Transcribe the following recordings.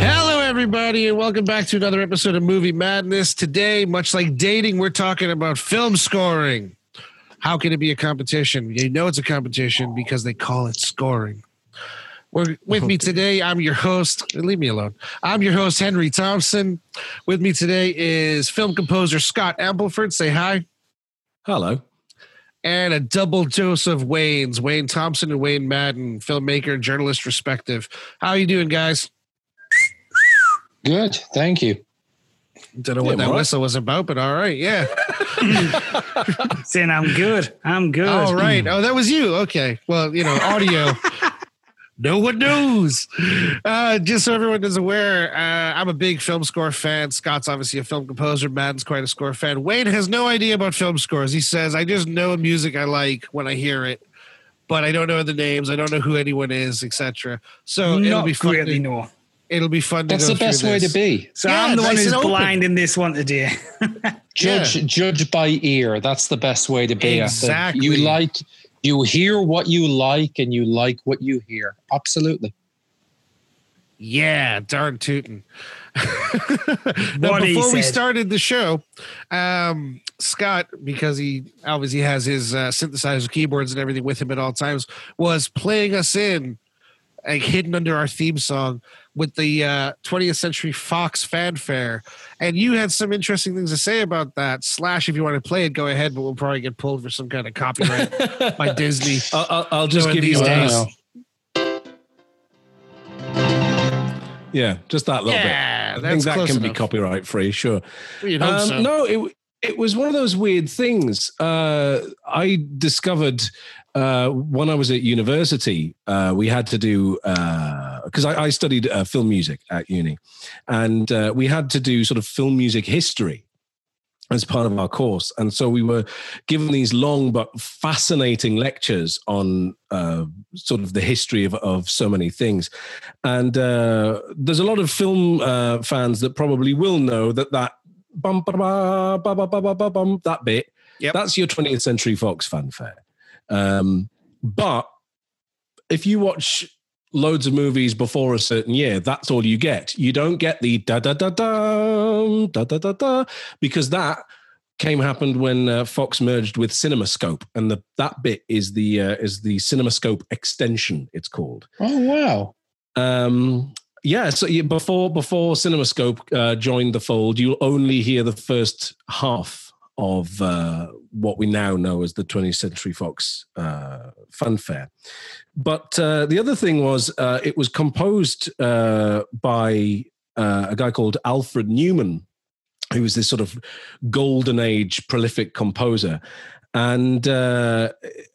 Hello, everybody, and welcome back to another episode of Movie Madness. Today, much like dating, we're talking about film scoring. How can it be a competition? You know it's a competition because they call it scoring. We're, with me today, I'm your host. Leave me alone. I'm your host, Henry Thompson. With me today is film composer Scott Ampleford. Say hi. Hello. And a double dose of Wayne's, Wayne Thompson and Wayne Madden, filmmaker and journalist respective. How are you doing, guys? Good, thank you. Don't know Yeah, what that right. whistle was about, but all right, yeah. Saying I'm good. I'm good. All right. Oh, that was you. Okay. Well, you know, audio. no one knows. Uh, just so everyone is aware, uh, I'm a big film score fan. Scott's obviously a film composer. Madden's quite a score fan. Wayne has no idea about film scores. He says, I just know music I like when I hear it, but I don't know the names. I don't know who anyone is, etc. So it'll Not be fun. really, To, no. It'll be fun. That's to the best through way to be. So Yeah, I'm the one who's blind in this one today. Judge judge by ear. That's the best way to be. Exactly. You like you hear what you like and you like what you hear. Absolutely. Yeah, darn tootin'. now, What he before we started the show, um, Scott, because he obviously has his uh, synthesizer keyboards and everything with him at all times, was playing us in, like hidden under our theme song, with the uh, 20th Century Fox fanfare. And you had some interesting things to say about that. Slash, if you want to play it, go ahead, but we'll probably get pulled for some kind of copyright by Disney. I'll, I'll, just give you days. Yeah, just that little Yeah, bit. I think that can be copyright free, sure. Um, so. No, it it was one of those weird things. Uh, I discovered uh, when I was at university, uh, we had to do because I, I studied uh, film music at uni, and uh, we had to do sort of film music history as part of our course. And so we were given these long but fascinating lectures on uh, sort of the history of, of so many things. And uh, there's a lot of film uh, fans that probably will know that that bum, ba, ba, ba, that bit, Yep. that's your 20th Century Fox fanfare. Um, but if you watch loads of movies before a certain year, that's all you get. You don't get the da da da da da da da da because that came happened when uh, Fox merged with CinemaScope, and the that bit is the uh, is the CinemaScope extension. It's called. Oh wow. Um, yeah, so you, before before CinemaScope uh, joined the fold, you'll only hear the first half of uh, what we now know as the 20th Century Fox uh, fanfare. But uh, the other thing was uh, it was composed uh, by uh, a guy called Alfred Newman, who was this sort of golden age prolific composer. And I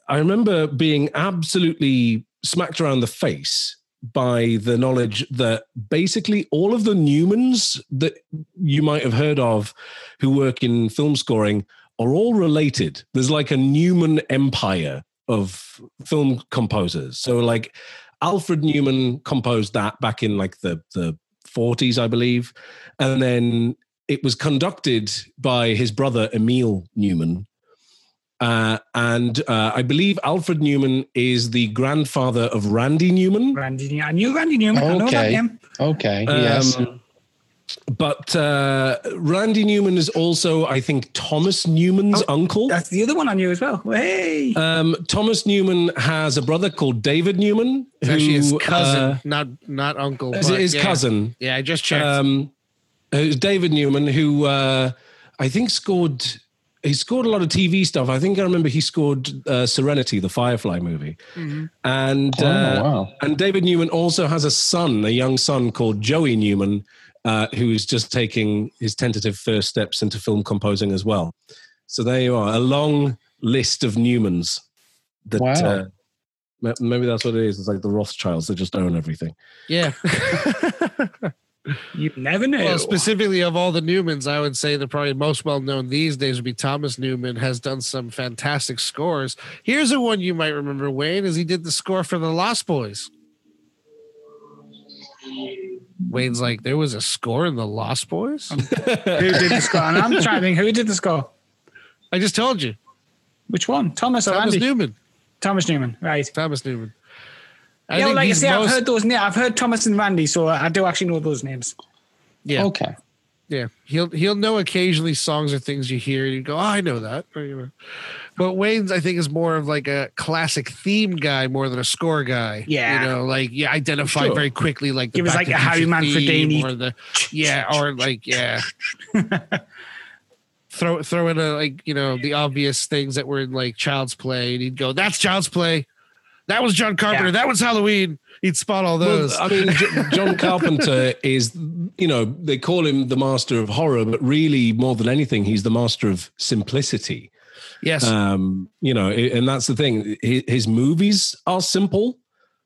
remember being absolutely smacked around the face by the knowledge that basically all of the Newmans that you might have heard of who work in film scoring are all related. There's like a Newman empire of film composers. So like Alfred Newman composed that back in like the the 40s, I believe. And then it was conducted by his brother Emil Newman. Uh, and uh, I believe Alfred Newman is the grandfather of Randy Newman. Randy, I knew Randy Newman. I know that Okay. name. Okay. yes. Um, But uh, Randy Newman is also, I think, Thomas Newman's Oh, uncle. That's the other one I knew as well. Hey. Um, Thomas Newman has a brother called David Newman. It's actually his who, cousin, uh, not not uncle. is but his yeah. cousin. Yeah, I just checked. Um, who's David Newman, who uh, I think scored. He scored a lot of TV stuff. I think I remember he scored uh, Serenity, the Firefly movie, and Oh, uh, wow. and David Newman also has a son, a young son called Joey Newman, uh, who is just taking his tentative first steps into film composing as well. So there you are, a long list of Newmans. That Wow. uh, maybe that's what it is. It's like the Rothschilds; they just own everything. yeah. You never know. Well, specifically of all the Newmans, I would say the probably most well known these days would be Thomas Newman. Has done some fantastic scores. Here's a one you might remember, Wayne, as he did the score for the Lost Boys. Wayne's like, there was a score in the Lost Boys. Um, who did the score? And I'm trying to think who did the score. I just told you, Which one? Thomas or Thomas Andy? Newman. Thomas Newman, right? Thomas Newman. I yeah, think like I he's say, I've heard those names. I've heard Thomas and Randy, so I do actually know those names. yeah, Okay. yeah. He'll he'll know occasionally songs or things you hear, and you go, oh, I know that. Or, you know. But Wayne's, I think, is more of like a classic theme guy more than a score guy. Yeah. you know, like you identify Sure. very quickly, like the Give us Back like to a Harry Future Manfredini. or the yeah, or like yeah. throw throw in a like you know the obvious things that were in like Child's Play, and he'd go, "That's Child's Play." That was John Carpenter. Yeah. That was Halloween. He'd spot all those. Well, I mean, John Carpenter is, you know, they call him the master of horror, but really, more than anything, he's the master of simplicity. yes, Um, you know, and that's the thing. His, his movies are simple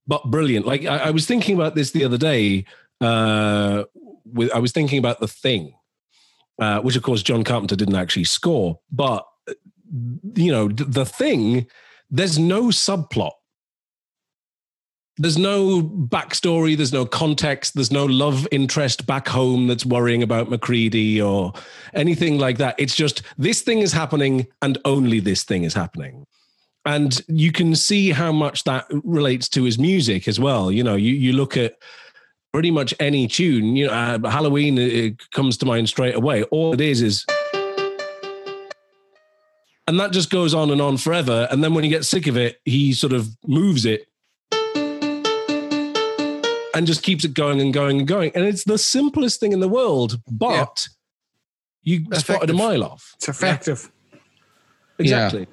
but brilliant. Like I, I was thinking about this the other day. Uh, with I was thinking about the thing, uh, which of course John Carpenter didn't actually score, but uh, you know, the thing. There's no subplot. There's no backstory. There's no context. There's no love interest back home that's worrying about MacReady or anything like that. It's just this thing is happening and only this thing is happening. And you can see how much that relates to his music as well. You know, you, you look at pretty much any tune, you know, uh, Halloween it comes to mind straight away. All it is is. And that just goes on and on forever. And then when he gets sick of it, he sort of moves it and just keeps it going and going and going. And it's the simplest thing in the world, but you spotted a mile off. It's effective. Exactly.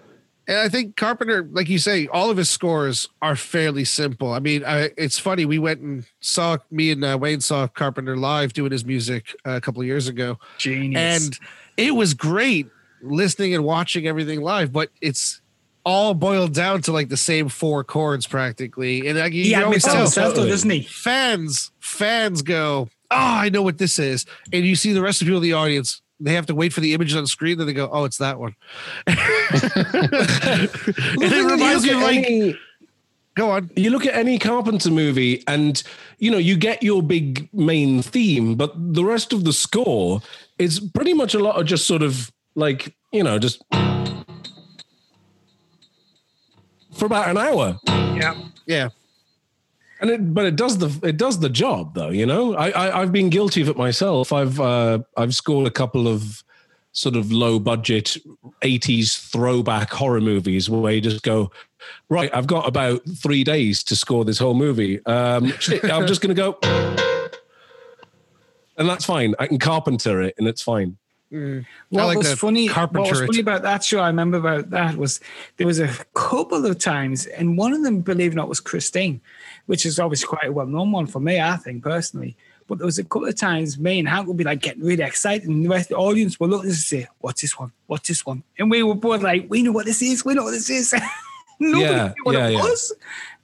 And I think Carpenter, like you say, all of his scores are fairly simple. I mean, I, it's funny. We went and saw me and uh, Wayne saw Carpenter live doing his music uh, a couple of years ago, Genius. and it was great listening and watching everything live. But it's all boiled down to like the same four chords practically, and like, you he can always admits that tell though, totally. doesn't he? fans fans go, "Oh, I know what this is," and you see the rest of the people in the audience. They have to wait for the images on the screen, then they go, "Oh, it's that one." and it reminds me of like, any, go on. you look at any Carpenter movie, and you know you get your big main theme, but the rest of the score is pretty much a lot of just sort of like you know just for about an hour. Yeah. Yeah, And it, but it does the it does the job though, you know. I, I I've been guilty of it myself. I've uh, I've scored a couple of sort of low budget '80s throwback horror movies where you just go, right, I've got about three days to score this whole movie. Um, shit, I'm just gonna go, and that's fine. I can carpenter it, and it's fine. Mm. I What like was funny? What was funny about that show? I remember about that was there was a couple of times, and one of them, believe it or not, was Christine, which is obviously quite a well-known one for me, I think personally. But there was a couple of times me and Hank would be like getting really excited, and the rest of the audience would look at us and say, "What's this one? What's this one?" And we were both like, "We know what this is. We know what this is." Nobody Yeah, knew what yeah, it yeah. was,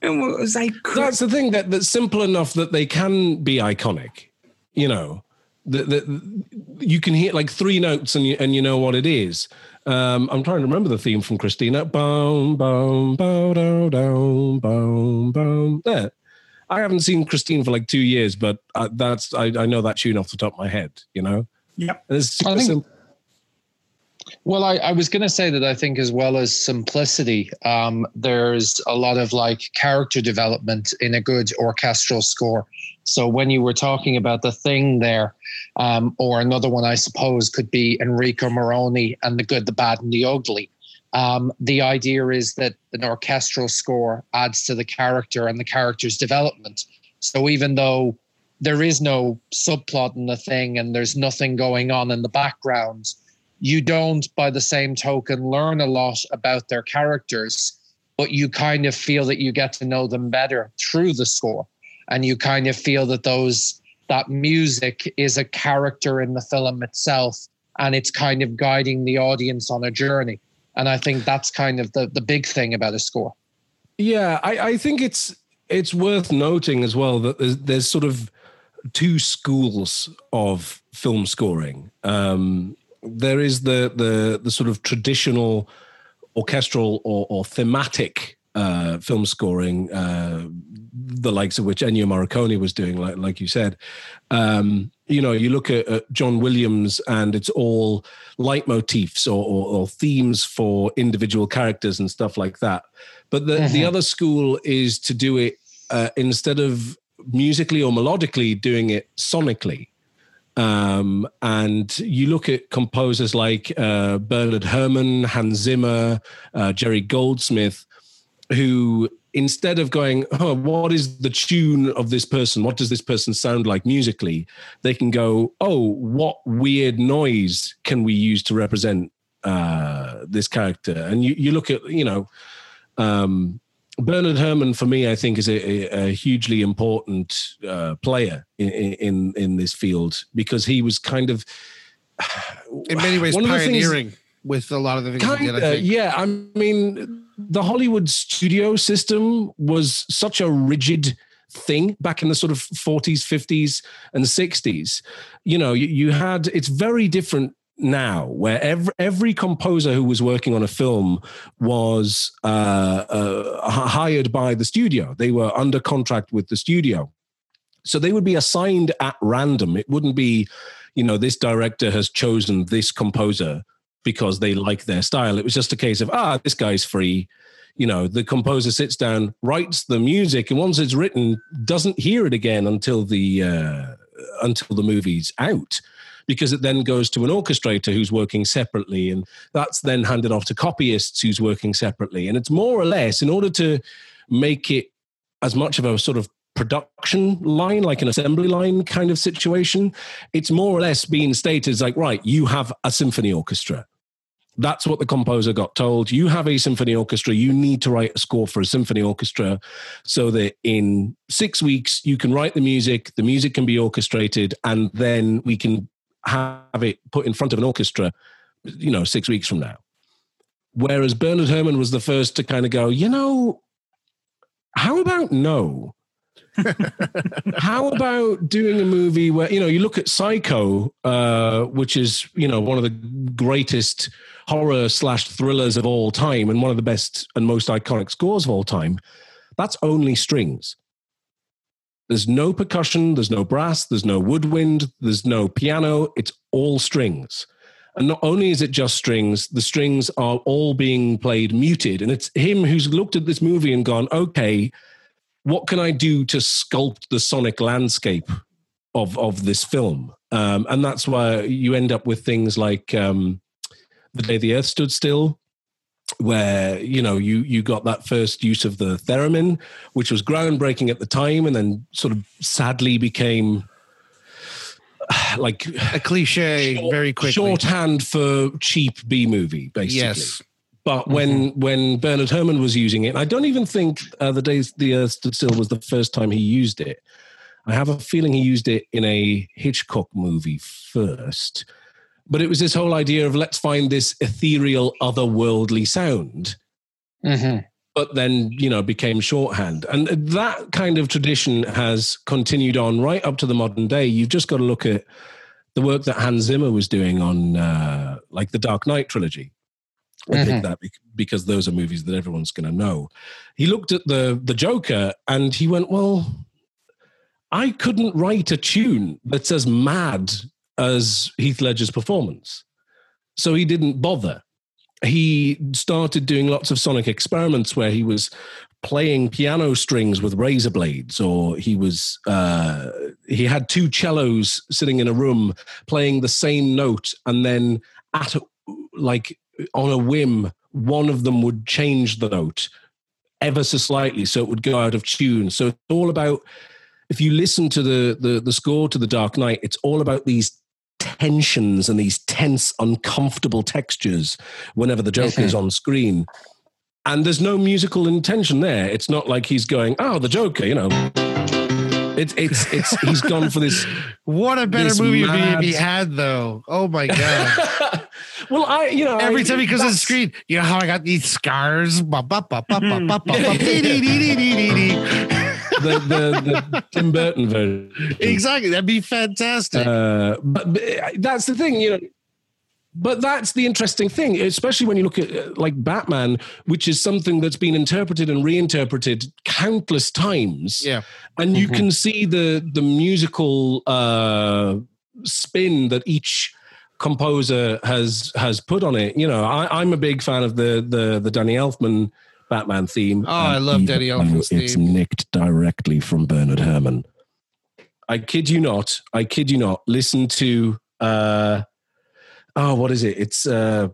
and it was like, That's the thing that that's simple enough that they can be iconic. You know, that that you can hear like three notes and you and you know what it is. Um, I'm trying to remember the theme from Christine. Boom, boom, boom, down, down, boom, boom. There. I haven't seen Christine for like two years, but uh, that's I, I know that tune off the top of my head. You know, "Yep." and it's super I think- simple. Well, I, I was going to say that I think, as well as simplicity, um, there's a lot of like character development in a good orchestral score. So, when you were talking about the thing there, um, or another one, I suppose, could be Ennio Morricone and the good, the bad, and the ugly. Um, the idea is that an orchestral score adds to the character and the character's development. So, even though there is no subplot in the thing and there's nothing going on in the background, you don't, by the same token, learn a lot about their characters, but you kind of feel that you get to know them better through the score. And you kind of feel that those that music is a character in the film itself and it's kind of guiding the audience on a journey. And I think that's kind of the, the big thing about a score. Yeah, I, I think it's it's worth noting as well that there's, there's sort of two schools of film scoring. Um, there is the the the sort of traditional orchestral or, or thematic uh, film scoring, uh, the likes of which Ennio Morricone was doing, like like you said. Um, you know, you look at, at, John Williams, and it's all leitmotifs or, or, or, themes for individual characters and stuff like that. But the, mm-hmm. the other school is to do it uh, instead of musically or melodically, doing it sonically. Um, and you look at composers like uh, Bernard Herrmann, Hans Zimmer, uh, Jerry Goldsmith, who instead of going, oh, what is the tune of this person? What does this person sound like musically? They can go, oh, what weird noise can we use to represent uh, this character? And you, you look at, you know, um, Bernard Herrmann for me, I think, is a, a hugely important uh, player in, in in this field because he was kind of, in many ways, pioneering things, with a lot of the things kinda, did. I think. Yeah, I mean, the Hollywood studio system was such a rigid thing back in the sort of 40s, 50s, and 60s. You know, you, you had it's very different now where every, every composer who was working on a film was uh, uh, hired by the studio. They were under contract with the studio. So they would be assigned at random. It wouldn't be you know this director has chosen this composer because they like their style it was just a case of ah this guy's free you know the composer sits down writes the music and once it's written doesn't hear it again until the uh, until the movie's out because it then goes to an orchestrator who's working separately, and that's then handed off to copyists who's working separately. And it's more or less in order to make it as much of a sort of production line, like an assembly line kind of situation, it's more or less being stated as like, right, you have a symphony orchestra. That's what the composer got told. You have a symphony orchestra. You need to write a score for a symphony orchestra so that in six weeks you can write the music, the music can be orchestrated, and then we can have it put in front of an orchestra, you know, six weeks from now. Whereas Bernard Herrmann was the first to kind of go, you know, how about no? how about doing a movie where you know you look at Psycho, uh, which is you know one of the greatest horror slash thrillers of all time and one of the best and most iconic scores of all time. That's only strings. There's no percussion, there's no brass, there's no woodwind, there's no piano. It's all strings. And not only is it just strings, the strings are all being played muted. And it's him who's looked at this movie and gone, okay, what can I do to sculpt the sonic landscape of, of this film? Um, and that's why you end up with things like um, The Day the Earth Stood Still, where you know you you got that first use of the theremin which was groundbreaking at the time and then sort of sadly became like a cliche short, very quickly shorthand for cheap b movie basically yes but when mm-hmm. when Bernard Herrmann was using it, I don't even think uh, the days the Earth stood still was the first time he used it. I have a feeling he used it in a Hitchcock movie first, but it was this whole idea of let's find this ethereal, otherworldly sound. Mm-hmm. But then, you know, became shorthand. And that kind of tradition has continued on right up to the modern day. You've just got to look at the work that Hans Zimmer was doing on, uh, like, the Dark Knight trilogy. I mm-hmm. think that because those are movies that everyone's going to know. He looked at the the Joker and he went, "Well, I couldn't write a tune that's as mad as Heath Ledger's performance. So he didn't bother. He started doing lots of sonic experiments where he was playing piano strings with razor blades, or he was uh, he had two cellos sitting in a room playing the same note, and then at a, like on a whim, one of them would change the note ever so slightly, so it would go out of tune. So it's all about if you listen to the, the the score to the Dark Knight, it's all about these tensions and these tense, uncomfortable textures whenever the Joker is mm-hmm. on screen. And there's no musical intention there. It's not like he's going, "Oh, the Joker," you know. It's it's it's he's gone for this. What a better movie mad... he had, though. Oh my god. well, I you know every I, time he goes on the screen, you know how I got these scars. The, the, the Tim Burton version. Exactly. That'd be fantastic. Uh, but, but that's the thing, you know. But that's the interesting thing, especially when you look at uh, like Batman, which is something that's been interpreted and reinterpreted countless times. yeah. and you Mhm. can see the the musical uh, spin that each composer has has put on it. You know, I, I'm a big fan of the the the Danny Elfman Batman theme. Oh, I love Danny Elfman's It's nicked directly from Bernard Herrmann. I kid you not. I kid you not. Listen to uh, oh, what is it? It's uh,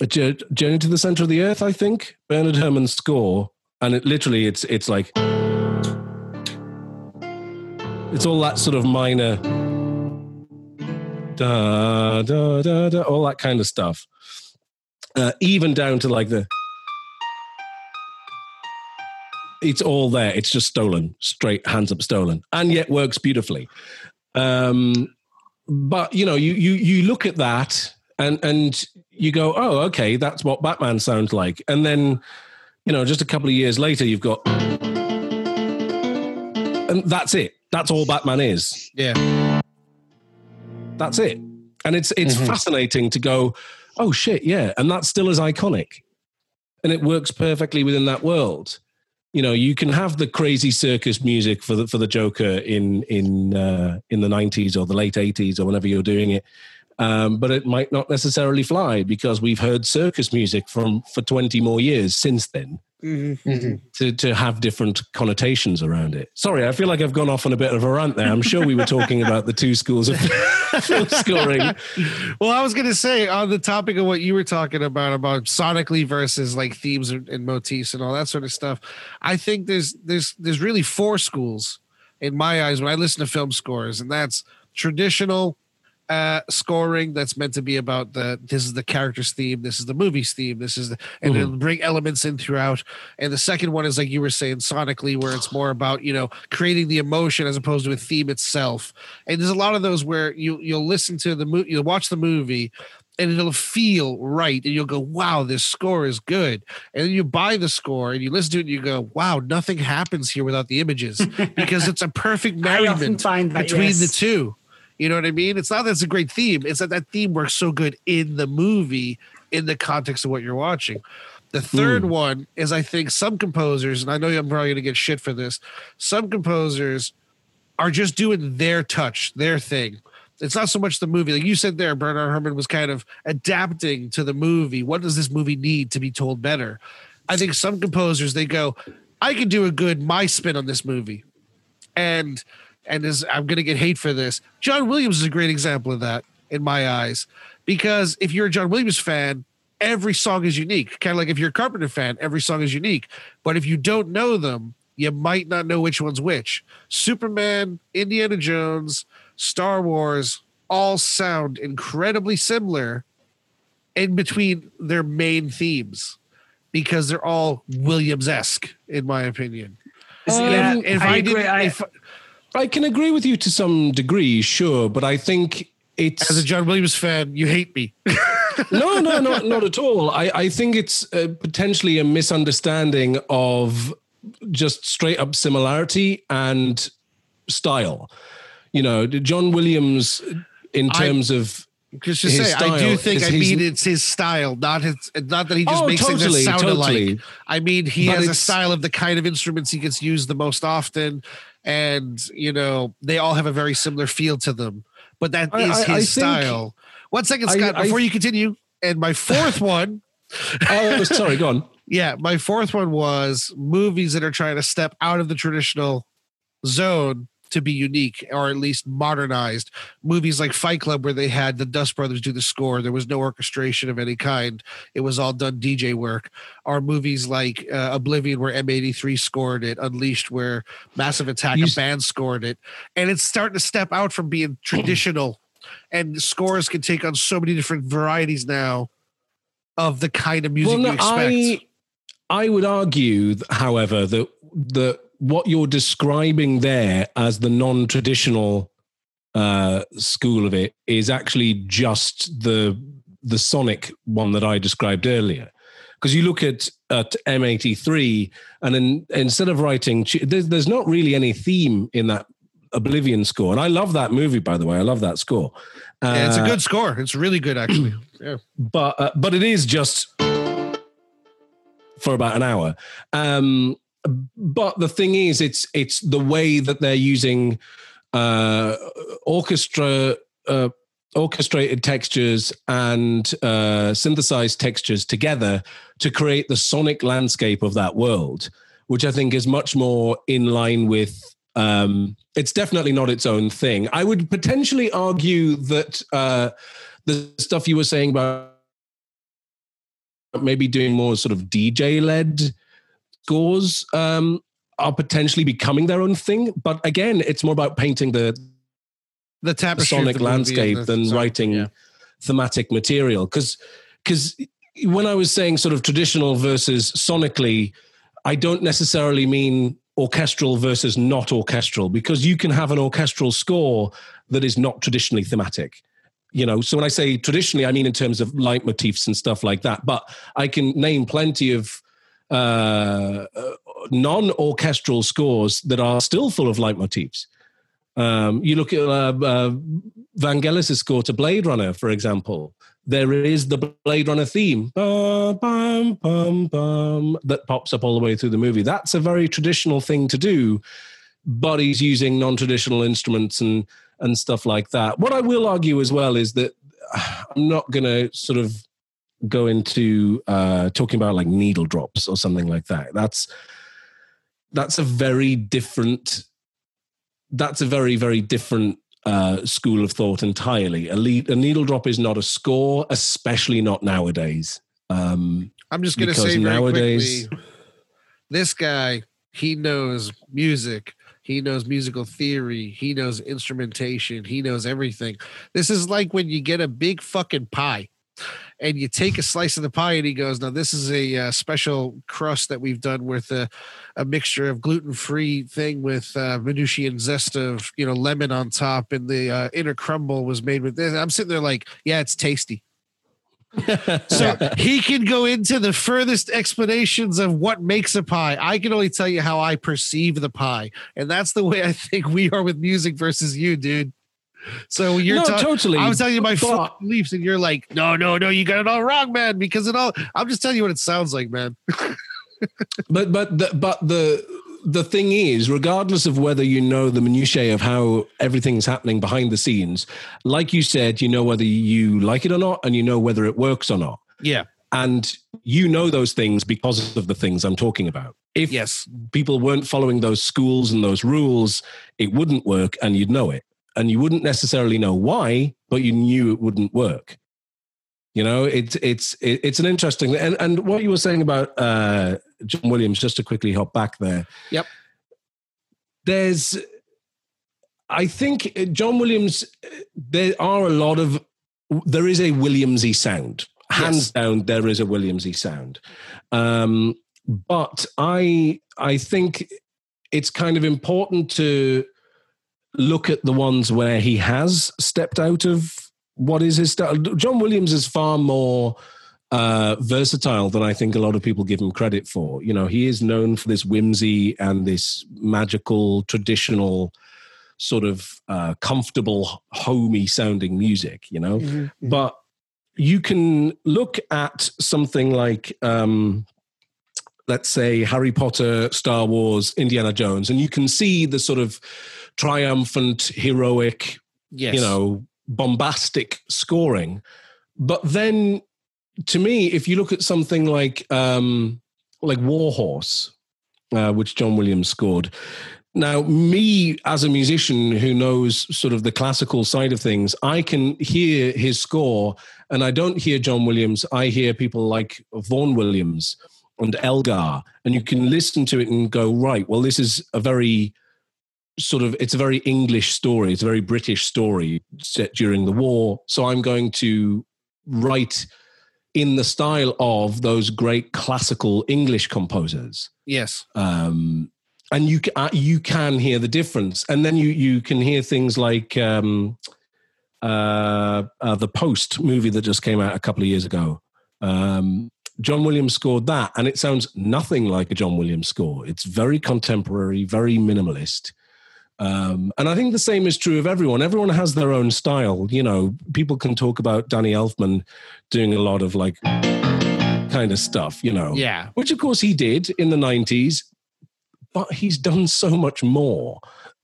a Journey to the Center of the Earth. I think Bernard Herrmann's score, and it literally it's it's like it's all that sort of minor da da da da all that kind of stuff uh, even down to like the it's all there. It's just stolen. Straight hands up stolen. And yet works beautifully. Um but you know you you you look at that and and you go oh okay that's what batman sounds like. And then you know just a couple of years later you've got and that's it. That's all batman is. Yeah. that's it. And it's it's Mhm. fascinating to go oh shit yeah. And that's still as iconic. And it works perfectly within that world you know you can have the crazy circus music for the for the joker in in uh, in the 90s or the late 80s or whenever you're doing it um, but it might not necessarily fly because we've heard circus music from for 20 more years since then Mhm. Mhm. to to have different connotations around it. Sorry, I feel like I've gone off on a bit of a rant there. I'm sure we were talking about the two schools of film scoring. Well, I was going to say on the topic of what you were talking about about sonically versus like themes and, and motifs and all that sort of stuff. I think there's there's there's really four schools in my eyes when I listen to film scores, and that's traditional uh scoring that's meant to be about the this is the character's theme this is the movie's theme this is the and Mhm. it'll bring elements in throughout. And the second one is like you were saying sonically where it's more about you know creating the emotion as opposed to a theme itself. And there's a lot of those where you you'll listen to the movie you'll watch the movie and it'll feel right and you'll go wow this score is good. And then you buy the score and you listen to it and you go wow nothing happens here without the images because it's a perfect I often merriment that between the two you know what i mean it's not that it's a great theme it's that that theme works so good in the movie in the context of what you're watching the third Hmm. one is i think some composers and i know i'm probably going to get shit for this some composers are just doing their touch, their thing. It's not so much the movie. Like you said there, Bernard Herrmann was kind of adapting to the movie. What does this movie need to be told better? I think some composers they go, I can do a good my spin on this movie. And and is I'm gonna get hate for this, John Williams is a great example of that in my eyes. Because if you're a John Williams fan, every song is unique. Kind of like if you're a Carpenter fan, every song is unique. But if you don't know them, you might not know which one's which. Superman, Indiana Jones, Star Wars all sound incredibly similar in between their main themes because they're all Williams esque, in my opinion. yeah, Um, if I I, agree. didn't, I- if, I can agree with you to some degree, sure, but I think it's as a John Williams fan, you hate me. no, no, not not at all. I, I think it's uh, potentially a misunderstanding of just straight up similarity and style. You know, John Williams, in I- terms of Just to His say, I do think I mean it's his style, not his. Not that he just Oh, makes things totally, that sound totally. alike. I mean, he But has a style of the kind of instruments he gets used the most often, and you know they all have a very similar feel to them. But that I- is I- his I style. One second, Scott. Before you continue, and my fourth one. oh, sorry, go on. Yeah, my fourth one was movies that are trying to step out of the traditional zone to be unique or at least modernized. Movies like Fight Club, where they had the Dust Brothers do the score, there was no orchestration of any kind. It was all done DJ work. Or movies like uh, Oblivion, where M83 scored it, Unleashed, where Massive Attack, a band scored it. And it's starting to step out from being traditional. and scores can take on so many different varieties now of the kind of music you expect. I, I would argue, however, that that what you're describing there as the non-traditional uh, school of it is actually just the the sonic one that I described earlier. because you look at at M83 and then instead of writing there's, there's not really any theme in that Oblivion score and I love that movie by the way I love that score Uh, yeah, it's a Uh, good score. It's really good, actually. yeah. but uh, but it is just for about an hour. Um, but the thing is, it's it's the way that they're using uh, orchestra. Uh, orchestrated textures and uh, synthesized textures together to create the sonic landscape of that world, which I think is much more in line with. Um, it's definitely not its own thing. I would potentially argue that uh, the stuff you were saying about maybe doing more sort of DJ led scores um, are potentially becoming their own thing. But again, it's more about painting the, The tapestry sonic the landscape the than song, writing yeah. thematic material. Because because when I was saying sort of traditional versus sonically, I don't necessarily mean orchestral versus not orchestral because you can have an orchestral score that is not traditionally thematic you know so when i say traditionally i mean in terms of leitmotifs and stuff like that but i can name plenty of uh, uh, non-orchestral scores that are still full of leitmotifs. Um, you look at uh, uh, vangelis' score to blade runner for example. There is the blade runner theme bum, that pops up all the way through the movie. That's a very traditional thing to do but he's using non-traditional instruments and and stuff like that. What I will argue as well is that I'm not going to sort of go into uh, talking about like needle drops or something like that. That's that's a very different. That's a very very different uh, school of thought entirely. A, lead, a needle drop is not a score, especially not nowadays. Um, I'm just going to say nowadays- quickly, this guy, he knows music. He knows musical theory. He knows instrumentation. He knows everything. This is like when you get a big fucking pie and you take a slice of the pie and he goes, Now, this is a uh, special crust that we've done with a, a mixture of gluten free thing with uh, Venusian zest of, you know, lemon on top. And the uh, inner crumble was made with this. I'm sitting there like, Yeah, it's tasty. So he can go into the furthest explanations of what makes a pie. I can only tell you how I perceive the pie. And that's the way I think we are with music versus you, dude. So you're no, ta- totally. I was telling you my but- beliefs, and you're like, no, no, no, you got it all wrong, man. Because it all I'm just telling you what it sounds like, man. but but the, but the the thing is regardless of whether you know the minutiae of how everything's happening behind the scenes like you said you know whether you like it or not and you know whether it works or not Yeah. and you know those things because of the things i'm talking about if Yes. people weren't following those schools and those rules it wouldn't work and you'd know it and you wouldn't necessarily know why but you knew it wouldn't work you know it's it's it's an interesting and and what you were saying about uh john williams just to quickly hop back there Yep. there's i think uh, john williams uh, there are a lot of there is a williamsy sound hands Yes. down there is a williamsy sound um but i i think it's kind of important to look at the ones where he has stepped out of what is his style. John Williams is far more uh, versatile than I think a lot of people give him credit for. You know, he is known for this whimsy and this magical, traditional, sort of uh, comfortable, homey sounding music. You know, Mm-hmm. but you can look at something like um, let's say harry potter star wars indiana jones and you can see the sort of triumphant heroic Yes. you know bombastic scoring. But then to me if you look at something like um like warhorse uh, which john williams scored. Now me as a musician who knows sort of the classical side of things i can hear his score and i don't hear john williams. I hear people like vaughan williams and elgar and you can listen to it and go right well this is a very sort of it's a very english story it's a very british story set during the war so i'm going to write in the style of those great classical english composers yes. um, and you uh, you can hear the difference, and then you you can hear things like um, uh, uh, the Post movie that just came out a couple of years ago. Um, John Williams scored that, and it sounds nothing like a John Williams score. It's very contemporary, very minimalist. Um, and I think the same is true of everyone. Everyone has their own style. You know, people can talk about Danny Elfman doing a lot of like kind of stuff, you know. Yeah. Which, of course, he did in the 90s, but he's done so much more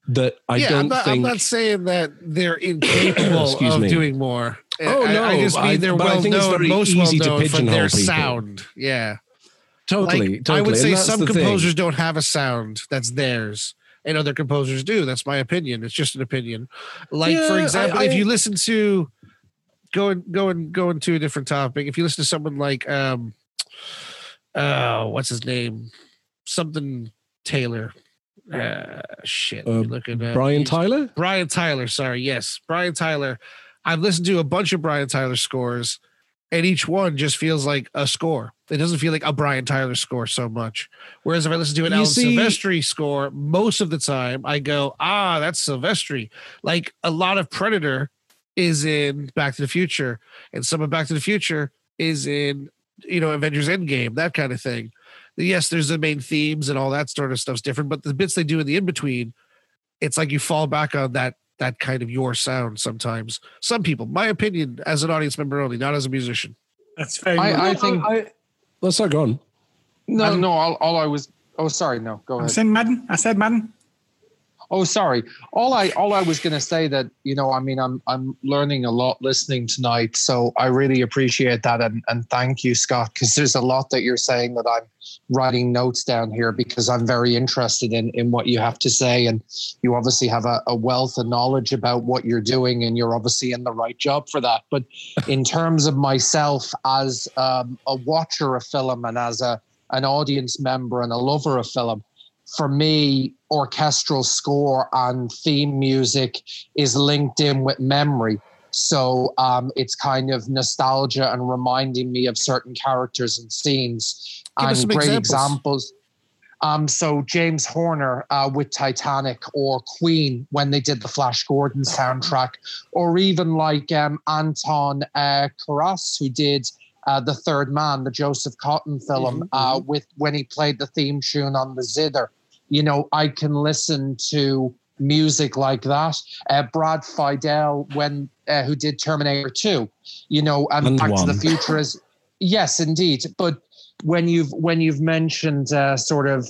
that I yeah, don't I'm not, think. I'm not saying that they're incapable of me. doing more. Oh, I, no, I just mean I- they're well think it's known, most easy well to known for pigeonhole their people. sound. Yeah. totally, Like, totally. I would say some the thing. composers don't have a sound that's theirs, and other composers do. That's my opinion. It's just an opinion. Like for example, I- if you listen to going going going to a different topic, if you listen to someone like um, uh, what's his name, something Taylor. Uh, shit. Uh, looking at Brian Tyler? Brian Tyler, sorry, yes, Brian Tyler. I've listened to a bunch of Brian Tyler scores, and each one just feels like a score. It doesn't feel like a Brian Tyler score so much. Whereas if I listen to an You Alan see- Silvestri score, most of the time I go, ah, that's Silvestri. Like a lot of Predator is in Back to the Future, and some of Back to the Future is in, you know, Avengers Endgame, that kind of thing. Yes, there's the main themes and all that sort of stuff's different, but the bits they do in the in between, it's like you fall back on that that kind of your sound sometimes. Some people, my opinion as an audience member only, not as a musician. That's very. I- much- I think- I, let's not go on. No, I'm- no. All, all I was. Oh, sorry. No, go I'm ahead. saying Madden. I said Madden. Oh, sorry. All I all I was going to say that you know, I mean, I'm I'm learning a lot listening tonight, so I really appreciate that, and and thank you, Scott, because there's a lot that you're saying that I'm writing notes down here because I'm very interested in in what you have to say, and you obviously have a, a wealth of knowledge about what you're doing, and you're obviously in the right job for that. But in terms of myself as um, a watcher of film and as a an audience member and a lover of film for me, orchestral score and theme music is linked in with memory. So um, it's kind of nostalgia and reminding me of certain characters and scenes. Give us and some great examples. examples. Um, so James Horner uh, with Titanic or Queen when they did the Flash Gordon soundtrack, or even like um, Anton uh, Karas who did uh, the Third Man, the Joseph Cotten film, uh, with when he played the theme tune on the zither. You know, I can listen to music like that. Uh, Brad Fiedel, when uh, who did Terminator Two, you know, and, And Back to the. Future is yes, indeed. But when you've when you've mentioned uh, sort of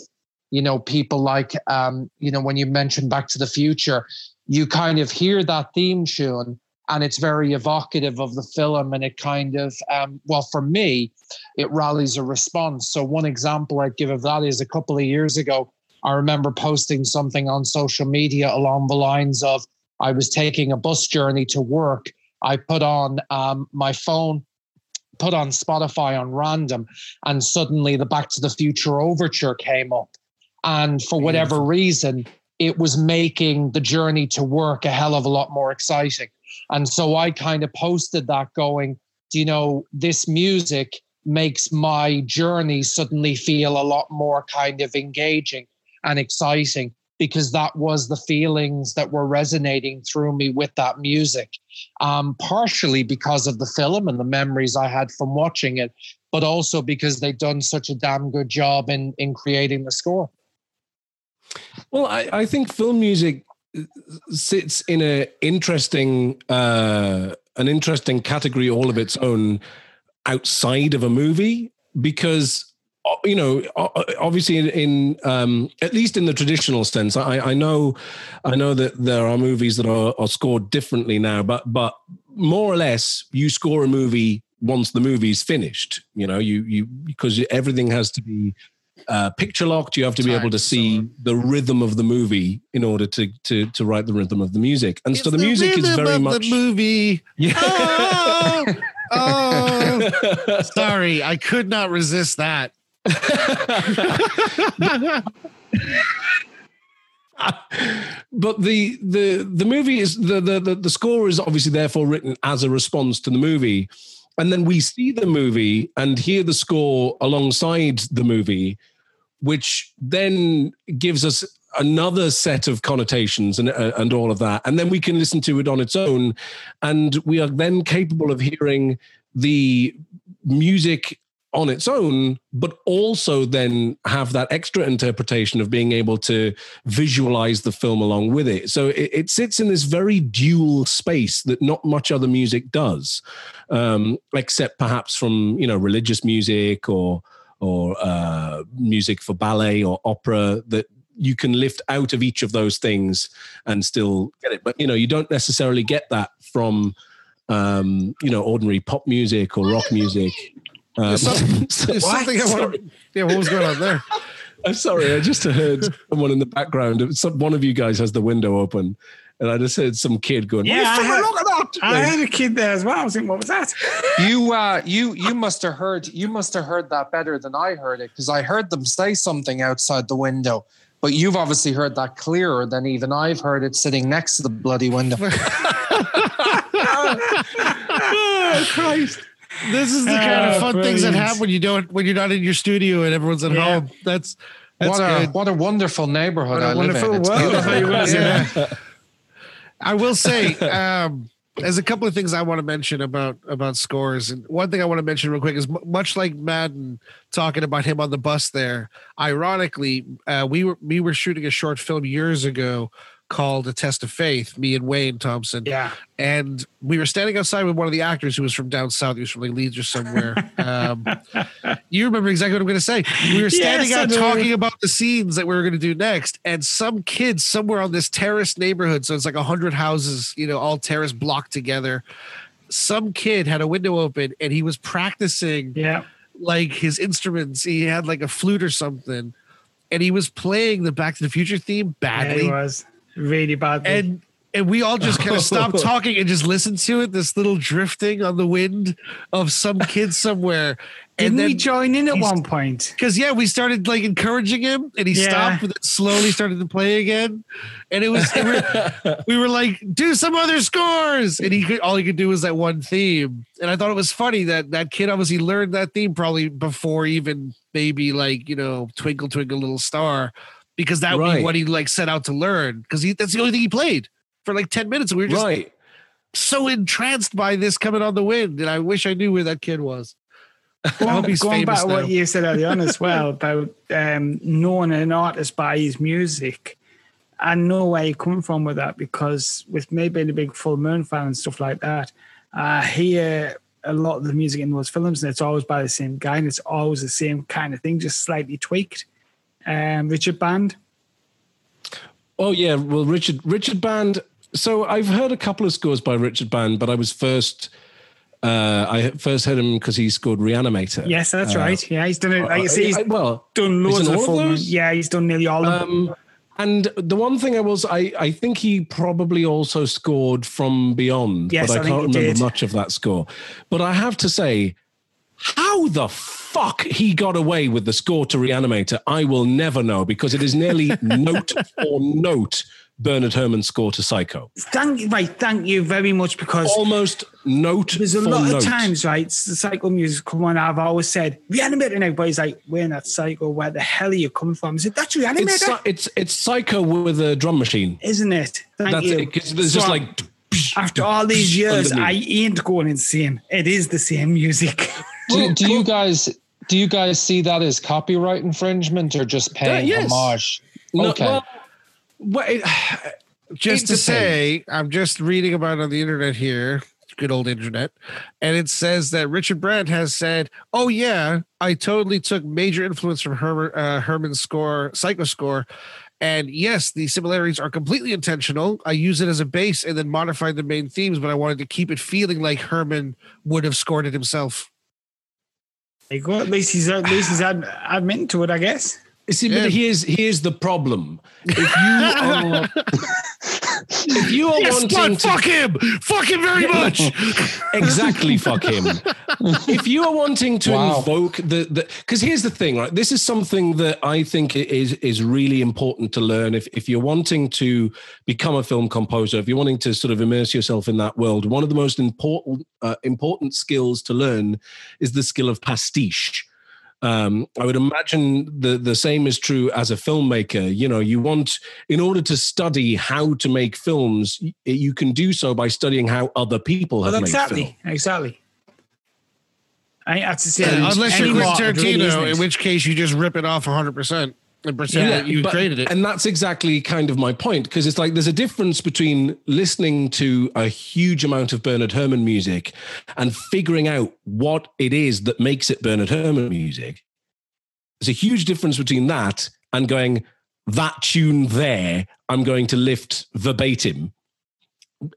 you know people like um, you know when you mention Back to the Future, you kind of hear that theme tune and it's very evocative of the film and it kind of um, well for me it rallies a response. So one example i'd give of that is a couple of years ago i remember posting something on social media along the lines of i was taking a bus journey to work. I put on um, my phone put on spotify on random and suddenly the back to the future overture came up. And for whatever reason it was making the journey to work a hell of a lot more exciting and so I kind of posted that going, do you know, this music makes my journey suddenly feel a lot more kind of engaging and exciting because that was the feelings that were resonating through me with that music. Um, partially because of the film and the memories I had from watching it, but also because they'd done such a damn good job in in creating the score. Well, I, I think film music sits in a interesting uh, an interesting category all of its own outside of a movie because uh, you know obviously in, in um, at least in the traditional sense I, I know I know that there are movies that are, are scored differently now but but more or less you score a movie once the movie's finished you know you you because everything has to be uh, picture locked. You have to be able to see the rhythm of the movie in order to to to write the rhythm of the music. And so It's the music is very much the movie. yeah. Oh, oh. Sorry, I could not resist that. but the the the movie is the, the the the score is obviously therefore written as a response to the movie and then we see the movie and hear the score alongside the movie which then gives us another set of connotations and uh, and all of that. And then we can listen to it on its own. And we are then capable of hearing the music on its own, but also then have that extra interpretation of being able to visualize the film along with it. So it, it sits in this very dual space that not much other music does, um, except perhaps from you know religious music or or uh, music for ballet or opera that you can lift out of each of those things and still get it. But you know you don't necessarily get that from um, you know ordinary pop music or rock music. Um, There's some- something I want to. Yeah, what was going on there? I'm sorry, I just heard someone in the background. Some, one of you guys has the window open, and I just heard some kid going, Yeah, I "Motherfucker, heard- look at that!" I had a kid there as well. I was thinking, what was that? You uh you you must have heard you must have heard that better than I heard it because I heard them say something outside the window. But you've obviously heard that clearer than even I've heard it sitting next to the bloody window. oh, Christ! This is the kind of Oh, fun things that happen when you don't when you're not in your studio and everyone's at Yeah. home. That's that's what a good. what a wonderful neighborhood What a I live in. It's world. beautiful. There you go. Yeah. I will say, um, there's a couple of things I want to mention about about scores, and one thing I want to mention real quick is m- much like Madden talking about him on the bus there. Ironically, uh, we were we were shooting a short film years ago called A Test of Faith. Me and Wayne Thompson, Yeah. and we were standing outside with one of the actors who was from down south. He was from like Leeds or somewhere. Um, you remember exactly what I'm going to say. We were standing Yes, out talking about the scenes that we were going to do next, and some kid somewhere on this terrace neighborhood, so it's like a hundred houses, you know, all terrace blocked together. Some kid had a window open, and he was practicing Yeah. like his instruments. He had like a flute or something, and he was playing the Back to the Future theme Yeah, badly was really badly. and and we all just kind of stopped talking and just listened to it this little drifting on the wind of some kid somewhere Didn't and we join in at one point? because yeah we started like encouraging him and he Yeah. stopped and then slowly started to play again and it was we were, we were like do some other scores and he could all he could do was that one theme and i thought it was funny that that kid obviously learned that theme probably before even maybe like you know twinkle twinkle little star because that would be what he like set out to learn because that's the only thing he played for like 10 minutes and we were just right. so entranced by this coming on the wind and i wish i knew where that kid was I hope he's Going famous back to what now. you said earlier on as well about um, knowing an artist by his music. I know where you're coming from with that because with me being a big Full Moon fan and stuff like that, I hear a lot of the music in those films and it's always by the same guy and it's always the same kind of thing, just slightly tweaked. Um, Richard Band. Oh yeah, well Richard Richard Band. So I've heard a couple of scores by Richard Band, but I was first. Uh, I first heard him because he scored Reanimator. Yes, that's Uh, right. Yeah, he's done it. Like I- he's I- well, done loads of all of those? Yeah, he's done nearly all of them. Um, and the one thing I was, I, I think he probably also scored from Beyond, Yes, but I, I can't remember did. much of that score. But I have to say, how the fuck he got away with the score to Reanimator, I will never know because it is nearly note for note Bernard Herrmann's score to Psycho. Thank you, right. Thank you very much because Almost note There's a for lot note. of times, right? The psycho music come on. I've always said reanimator, and everybody's like, "We're not psycho. Where the hell are you coming from?" I said, "That's reanimator, It's, it's it's Psycho with a drum machine. isn't it?" Thank That's you. it. 'cause There's So just like after all these years, I ain't going insane. It is the same music. Do, do you guys do you guys see that as copyright infringement or just paying yes. homage? No, Okay. well, well, it- just to say, I'm just reading about on the internet here, good old internet, and it says that Richard Band has said, "Oh yeah, I totally took major influence from Herrmann, uh, Herrmann's score, Psycho score." And yes, the similarities are completely intentional. I use it as a base and then modified the main themes, but I wanted to keep it feeling like Herrmann would have scored it himself. There you go. At least he's at least he's ad, admitting to it, I guess. See, Yeah. but here's here's the problem. If you are if you are Yes, wanting to fuck him, fuck him very much. exactly fuck him. if you are wanting to Wow. invoke the the because here's the thing, right? This is something that I think is is really important to learn. If if you're wanting to become a film composer, if you're wanting to sort of immerse yourself in that world, one of the most important uh, important skills to learn is the skill of pastiche. Um, I would imagine the the same is true as a filmmaker. You know, you want in order to study how to make films, you can do so by studying how other people have Well, made film. exactly, exactly. I think that's the same. Yeah, unless you're Quentin Tarantino, in which case you just rip it off 100% and pretend that you but- created it. And that's exactly kind of my point because it's like there's a difference between listening to a huge amount of Bernard Herrmann music and figuring out what it is that makes it Bernard Herrmann music. There's a huge difference between that and going, that tune there, I'm going to lift verbatim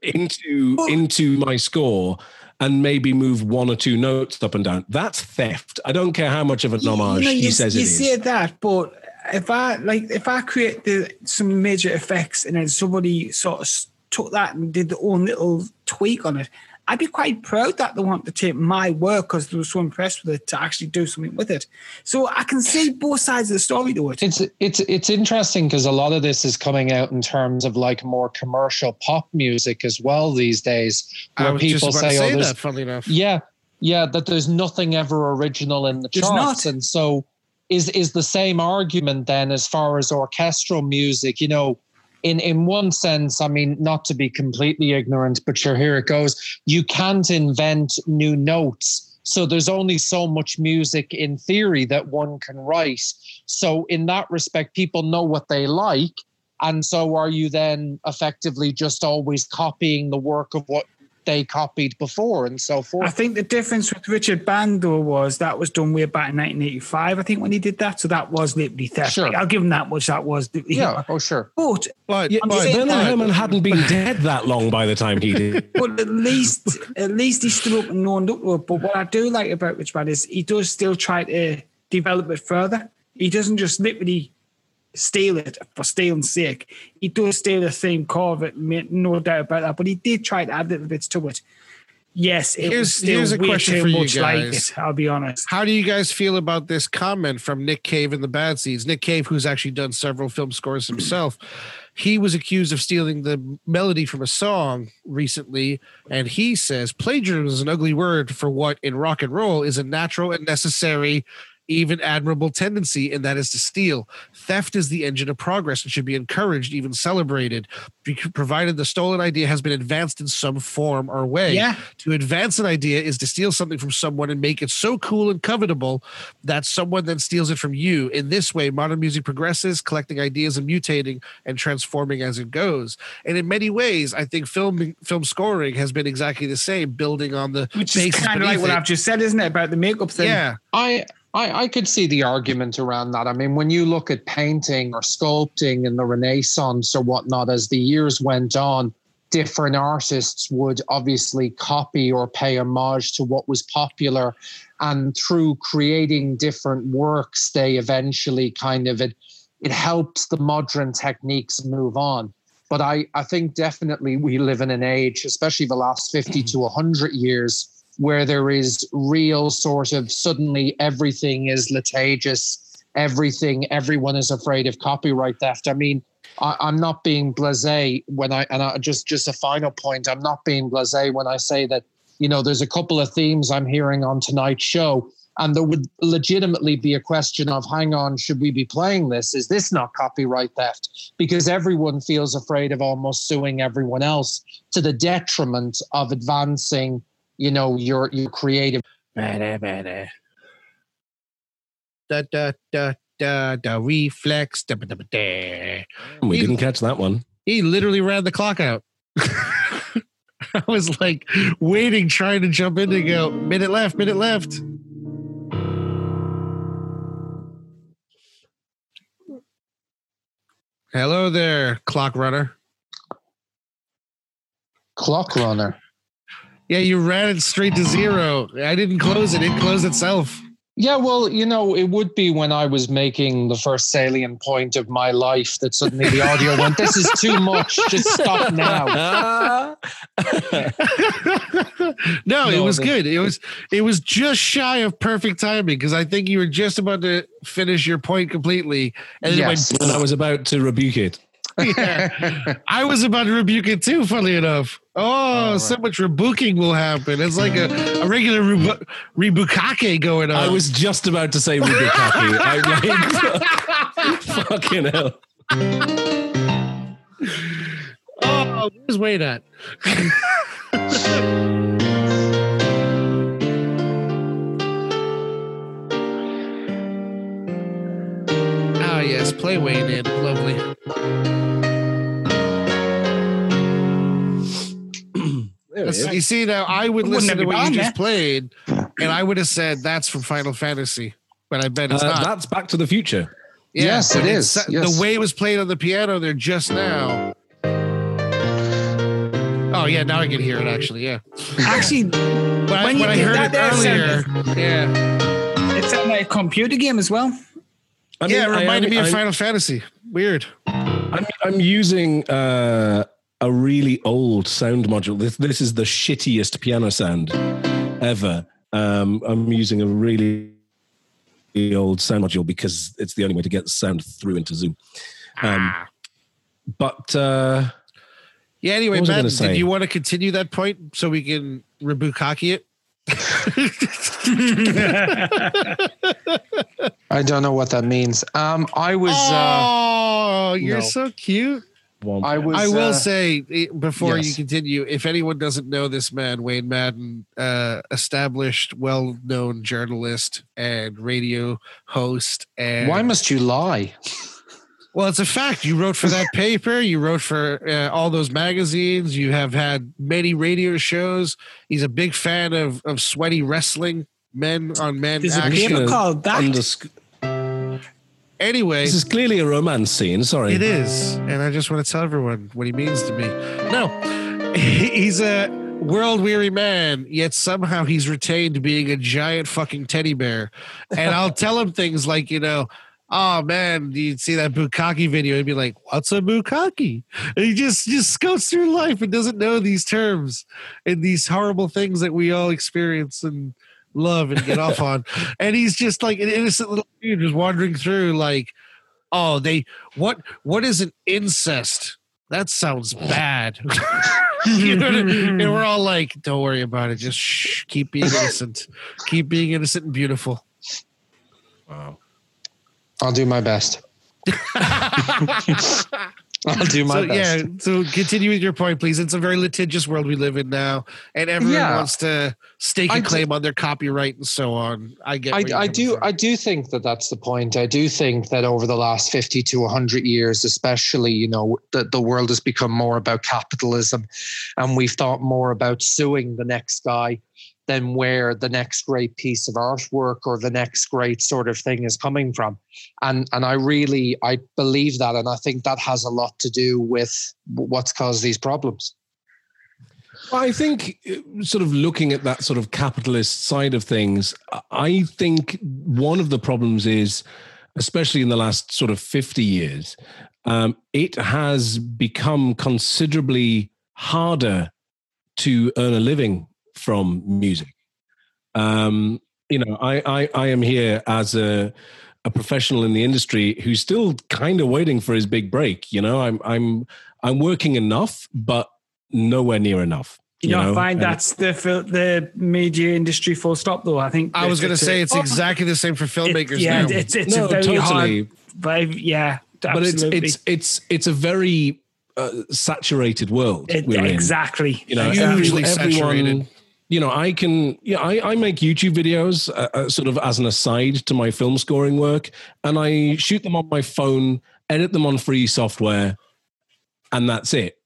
into into my score and maybe move one or two notes up and down. That's theft. I don't care how much of an You- you homage know, he you, says you it is. say that, but if I like, if I create the, some major effects and then somebody sort of took that and did their own little tweak on it, I'd be quite proud that they want to take my work because they were so impressed with it to actually do something with it. So I can see both sides of the story to it. It's it's it's interesting because a lot of this is coming out in terms of like more commercial pop music as well these days, I where was people just about say, to "Oh, say there's that, funnily enough. yeah, yeah, that there's nothing ever original in the There's charts, not. and so is is the same argument then as far as orchestral music. You know, in in one sense, I mean, not to be completely ignorant, but sure, here it goes. You can't invent new notes. So there's only so much music in theory that one can write. So in that respect, people know what they like. And so are you then effectively just always copying the work of what they copied before and so forth? I think the difference with Richard Bando was that was done way back in 1985, I think, when he did that. So that was literally theft. Sure. I'll give him that much. That was. The, yeah, oh sure. But But, Yeah, I'm but saying Bernard that- hadn't been dead that long by the time he did. but at least at least he stood up and owned up to it. But what I do like about Richard Band is he does still try to develop it further. He doesn't just literally steal it for stealing's sake. He does steal the same core of it, no doubt about that. But he did try to add little bits to it. Yes, it Here's- was still here's a way question for you much like guys. it. I'll be honest. How do you guys feel about this comment from Nick Cave and the Bad Seeds? Nick Cave, who's actually done several film scores himself, he was accused of stealing the melody from a song recently, and he says plagiarism is an ugly word for what in rock and roll is a natural and necessary. Even admirable tendency, and that is to steal. Theft is the engine of progress and should be encouraged, even celebrated, provided the stolen idea has been advanced in some form or way. Yeah. To advance an idea is to steal something from someone and make it so cool and covetable that someone then steals it from you. In this way, modern music progresses, collecting ideas and mutating and transforming as it goes. And in many ways, I think film film scoring has been exactly the same, building on the Which is kind of like what it. I've just said, isn't it, about the makeup thing? Yeah, I, I I could see the argument around that. I mean, when you look at painting or sculpting in the Renaissance or whatnot, as the years went on, different artists would obviously copy or pay homage to what was popular. And through creating different works, they eventually kind of it it helped the modern techniques move on. But I, I think definitely we live in an age, especially the last 50 to 100 years, where there is real sort of suddenly everything is litigious, everything, everyone is afraid of copyright theft. I mean, I, I'm not being blasé when I, and I, just, just a final point, I'm not being blasé when I say that, you know, there's a couple of themes I'm hearing on tonight's show. And there would legitimately be a question of, hang on, should we be playing this? Is this not copyright theft? Because everyone feels afraid of almost suing everyone else to the detriment of advancing you know your your creative da da da da da reflex. Da, da, da, da. We didn't catch that one. He literally ran the clock out. I was like waiting, trying to jump in to go minute left, minute left. Hello there, clock runner. clock runner Yeah, you ran it straight to zero. I didn't close it; it closed itself. yeah well you know it would be when i was making the first salient point of my life that suddenly the audio went this is too much just stop now no, it was the- good. It was it was just shy of perfect timing because I think you were just about to finish your point completely, and then Yes. it And I was about to rebuke it yeah. I was about to rebuke it too, funny enough. Oh, so much rebuking will happen. It's like a, a regular rebu- rebukake going on. I was just about to say rebukake. I, like, fucking hell. Oh, where's Wade at? Ah, yes, play Wayne in. Lovely. There. You see, now I would listen to been what you on just played, and I would have said that's from Final Fantasy, but I bet it's Uh, not. that's Back to the Future. Yeah, Yes, it's- Yes. The way it was played on the piano there just now. Oh yeah, now I can hear it actually. Yeah, Actually, when I, When you I heard that it there, earlier, yeah, it's on a computer game as well. I yeah, it I reminded me of I'm- Final Fantasy. Weird. I'm, I'm using uh, a really old sound module. This this is the shittiest piano sound ever. Um, I'm using a really old sound module because it's the only way to get sound through into Zoom. Um, but uh, Yeah. Anyway, What was Matt, did you want to continue that point so we can rebukaki it? I don't know what that means. Um, I was. Uh, oh, you're no. so cute. One, I was. I will uh, say eh, before you continue, if anyone doesn't know this man, Wayne Madden, uh, established, well-known journalist and radio host, and Why must you lie? well, it's a fact. You wrote for that paper. You wrote for uh, all those magazines. You have had many radio shows. He's a big fan of of sweaty wrestling, men on men There's a action. paper called that. undersc- Anyway, this is clearly a romance scene. Sorry. It is, and I just want to tell everyone what he means to me. No, he's a world weary man, yet somehow he's retained being a giant fucking teddy bear. And I'll tell him things like, you know, oh man, you see that bukkake video? He'd be like, what's a bukkake? And he just just scouts through life and doesn't know these terms and these horrible things that we all experience and love and get off on. And he's just like an innocent little dude just wandering through like, oh, they what what is an incest? That sounds bad. you know I mean? And we're all like, don't worry about it. Just shh, keep being innocent. keep being innocent and beautiful. Wow. I'll do my best. I'll do my so best. yeah, so continue with your point, please. It's a very litigious world we live in now, and everyone Yeah. wants to stake a I do- claim on their copyright and so on. I get. I, I do from. I do think that that's the point. I do think that over the last 50 to 100 years especially, you know, that the world has become more about capitalism and we've thought more about suing the next guy than where the next great piece of artwork or the next great sort of thing is coming from. And and I really I believe that and I think that has a lot to do with what's caused these problems. I think, uh, sort of looking at that sort of capitalist side of things, I think one of the problems is, especially in the last sort of 50 years, um, it has become considerably harder to earn a living from music. Um, you know, I, I, I am here as a, a professional in the industry who's still kind of waiting for his big break. You know, I'm, I'm, I'm working enough, but nowhere near enough. You, don't know? find that's the fil- the media industry full stop though. I think I was going to say it's Oh, exactly the same for it- filmmakers yeah, now. it's it's No, a very totally. hard vibe. Yeah, but it's it's it's it's a very uh, saturated world It- we're in. exactly. You know, Hugely every- saturated. everyone. You know, I can. Yeah, I, I make YouTube videos uh, uh, sort of as an aside to my film scoring work, and I shoot them on my phone, edit them on free software, and that's it.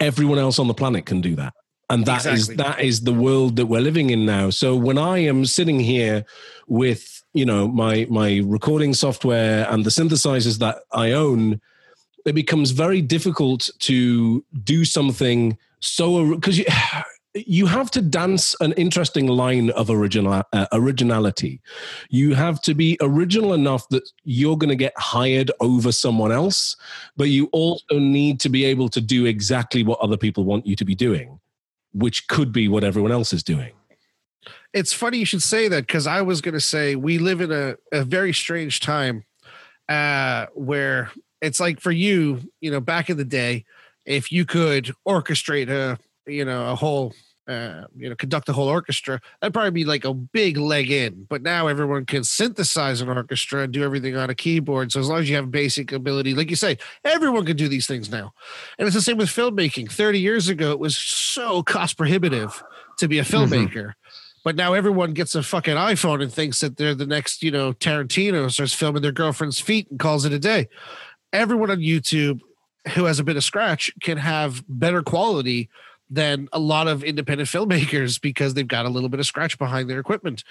Everyone else on the planet can do that, and that is Exactly. that is the world that we're living in now. So when I am sitting here with you know my my recording software and the synthesizers that I own, it becomes very difficult to do something so because you have to dance an interesting line of original uh, originality. You have to be original enough that you're going to get hired over someone else, but you also need to be able to do exactly what other people want you to be doing, which could be what everyone else is doing. it's funny you should say that because I was going to say we live in a, a very strange time uh, where it's like for you, you know, back in the day, if you could orchestrate a, you know, a whole, uh, you know, conduct the whole orchestra, that'd probably be like a big leg in. But now everyone can synthesize an orchestra and do everything on a keyboard. So as long as you have basic ability, like you say, everyone can do these things now. And it's the same with filmmaking. 30 years ago, it was so cost prohibitive to be a filmmaker. But But now everyone gets a fucking iPhone and thinks that they're the next, you know, Tarantino starts filming their girlfriend's feet and calls it a day. Everyone on YouTube who has a bit of scratch can have better quality than a lot of independent filmmakers because they've got a little bit of scratch behind their equipment.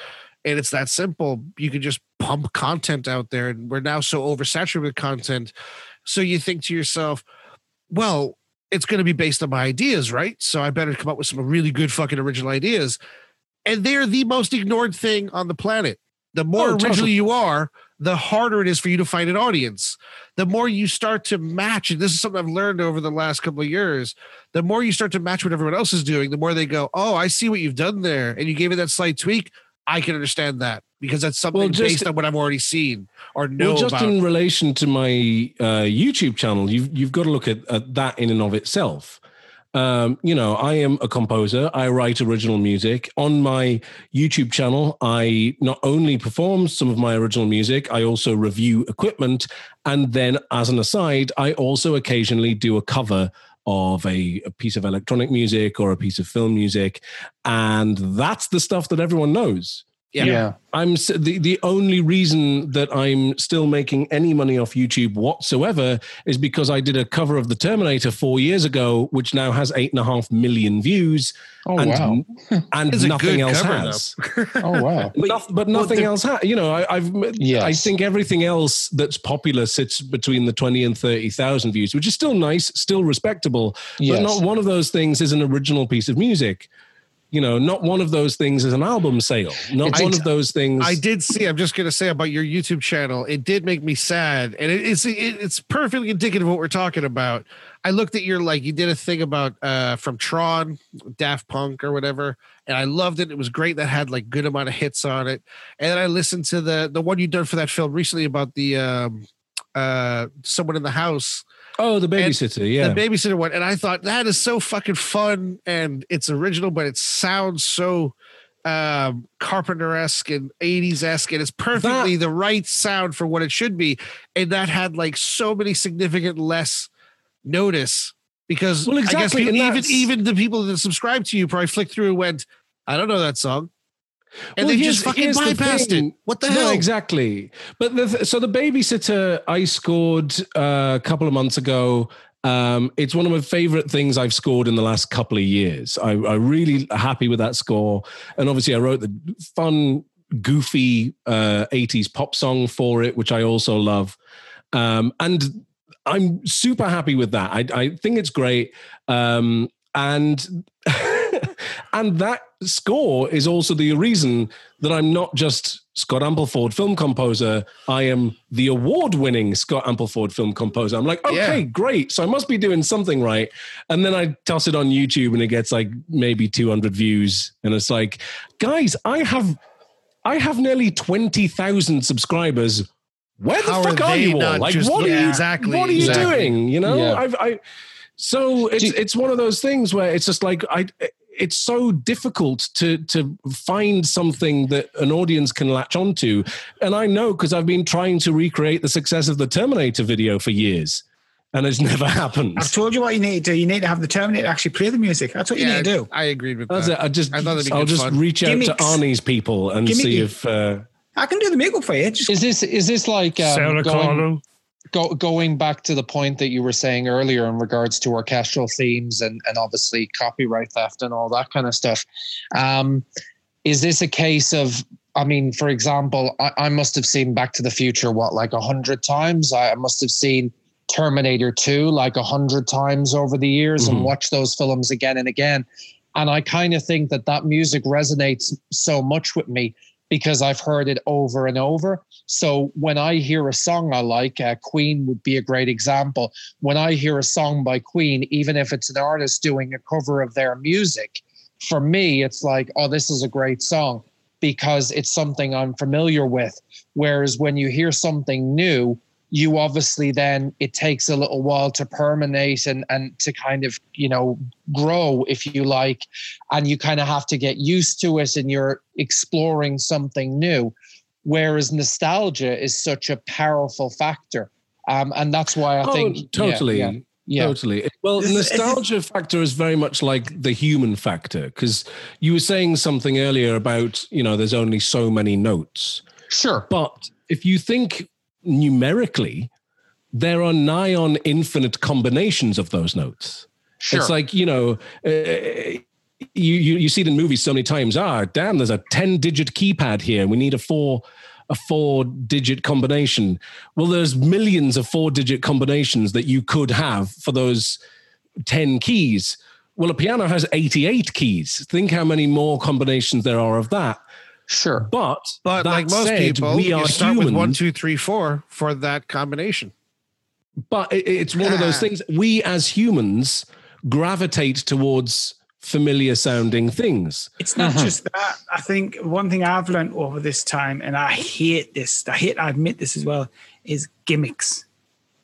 And it's that simple. You can just pump content out there. And we're now so oversaturated with content. So you think to yourself, well, it's going to be based on my ideas, right? So I better come up with some really good fucking original ideas. And they're the most ignored thing on the planet. The more Oh, original totally. you are, the harder it is for you to find an audience. The more you start to match, and this is something I've learned over the last couple of years, the more you start to match what everyone else is doing, the more they go, Oh, I see what you've done there. And you gave it that slight tweak. I can understand that because that's something Well, just- based on what I've already seen or know well, just about. in relation to my uh, YouTube channel, you've you've got to look at, at that in and of itself. Um, you know, I am a composer. I write original music on my YouTube channel. I not only perform some of my original music, I also review equipment, and then, as an aside, I also occasionally do a cover of a, a piece of electronic music or a piece of film music, and that's the stuff that everyone knows. Yeah. yeah. I'm the the only reason that I'm still making any money off YouTube whatsoever is because I did a cover of the Terminator four years ago, which now has eight and a half million views, Oh and wow. and nothing else cover, has. Oh wow. But, But- but nothing the- else has. You know, I, I've I think everything else that's popular sits between the twenty and thirty thousand views, which is still nice, still respectable. Yes. But not one of those things is an original piece of music. You know, not one of those things is an album sale. Not one of those things. I did see. I'm just gonna say about your YouTube channel. It did make me sad, and it, it's it, it's perfectly indicative of what we're talking about. I looked at your like you did a thing about uh from Tron, Daft Punk or whatever, and I loved it. It was great. That had like good amount of hits on it. And then I listened to the the one you done for that film recently about the um uh someone in the house Oh, the babysitter, yeah. the babysitter one, and I thought that is so fucking fun and it's original, but it sounds so um Carpenter esque and 80s esque, and it's perfectly the right sound for what it should be. And that had like so many significant less notice because Well, I guess exactly, people, and even even the people that subscribe to you probably flicked through and went, I don't know that song. And Well, they just fucking bypassed it. What the no, hell? exactly. But the, th- so the babysitter I scored uh, a couple of months ago. Um, it's one of my favorite things I've scored in the last couple of years. I, I'm really happy with that score, and obviously I wrote the fun, goofy uh, '80s pop song for it, which I also love. Um, and I'm super happy with that. I, I think it's great. Um, and and that score is also the reason that I'm not just Scott Ampleford film composer. I am the award-winning Scott Ampleford film composer. I'm like, okay, Yeah. great. So I must be doing something right. And then I toss it on YouTube and it gets like maybe 200 views, and it's like, guys, I have I have nearly 20,000 subscribers. Where the How fuck are are, you all? Like, just- what are Yeah, you exactly, What are you exactly. doing? You know, Yeah. I've, I. So it's Do- it's one of those things where it's just like I. It's so difficult to to find something that an audience can latch onto, and I know because I've been trying to recreate the success of the Terminator video for years, and it's never happened. I've told you what you need to do. You need to have the Terminator actually play the music. That's what you need to do. I agreed with That's that. it. I just I thought that'd be I'll just fun. reach out Gimmicks. to Arnie's people and see if. Uh, I can do the makeup for you. Just Is this is this like um, Sarah going, Carlo. Go, going back to the point that you were saying earlier in regards to orchestral themes and, and obviously copyright theft and all that kind of stuff. Um, is this a case of, I mean, for example, I, I must have seen Back to the Future, what, like a hundred times? I must have seen Terminator 2 like a hundred times over the years Mhm. and watched those films again and again. And I kind of think that that music resonates so much with me because I've heard it over and over. So when I hear a song I like, uh, Queen would be a great example. When I hear a song by Queen, even if it's an artist doing a cover of their music, for me, it's like, oh, this is a great song because it's something I'm familiar with. Whereas when you hear something new, you obviously then it takes a little while to permeate and and to kind of you know grow if you like and you kind of have to get used to it and you're exploring something new whereas nostalgia is such a powerful factor um, and that's why i oh, think totally. yeah. Yeah. Totally. Well, nostalgia factor is very much like the human factor because you were saying something earlier about, you know, there's only so many notes. Sure. But if you think numerically, there are nigh on infinite combinations of those notes. Sure. It's like, you know, uh, you, you you see it in movies so many times. Ah, damn, there's a 10 digit keypad here. We need a four a four digit combination. Well, there's millions of four digit combinations that you could have for those 10 keys. Well, a piano has 88 keys. Think how many more combinations there are of that. Sure. But But like most said, people, we you are start humans, with one, two, three, four for that combination. but it- it's one of those Ah. things. We as humans gravitate towards familiar sounding things. It's not Mhm. just that. I think one thing I've learned over this time, and I hate this, I hate, I admit this as well, is gimmicks.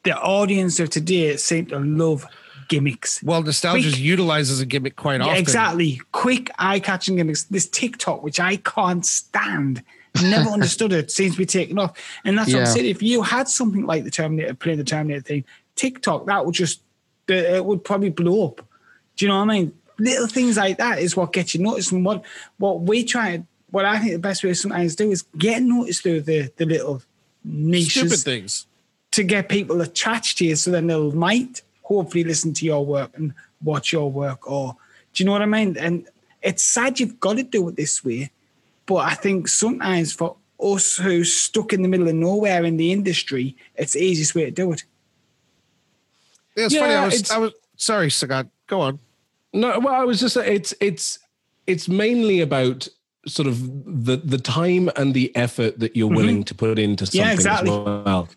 The audience of today seem to love gimmicks. Well, nostalgia Quick. utilizes a gimmick quite Yeah, often. exactly. Quick, eye-catching gimmicks. This TikTok, which I can't stand, never understood it, seems to be taken off. And that's what I'm saying. If you had something like the Terminator, playing the Terminator thing, TikTok, that would just, it would probably blow up. Do you know what I mean? Little things like that is what gets you noticed. And what what we try, what I think the best way to sometimes do is get noticed through the the little niches. Stupid things. to get people attached to you so then they'll might hopefully listen to your work and watch your work or do you know what I mean? And it's sad you've got to do it this way. But I think sometimes for us who's stuck in the middle of nowhere in the industry, it's the easiest way to do it. Yeah, it's funny. I was, it's- I was sorry, Sagat. Go on. No, well, I was just it's it's it's mainly about sort of the the time and the effort that you're mm-hmm. willing to put into something Yeah, exactly. as well.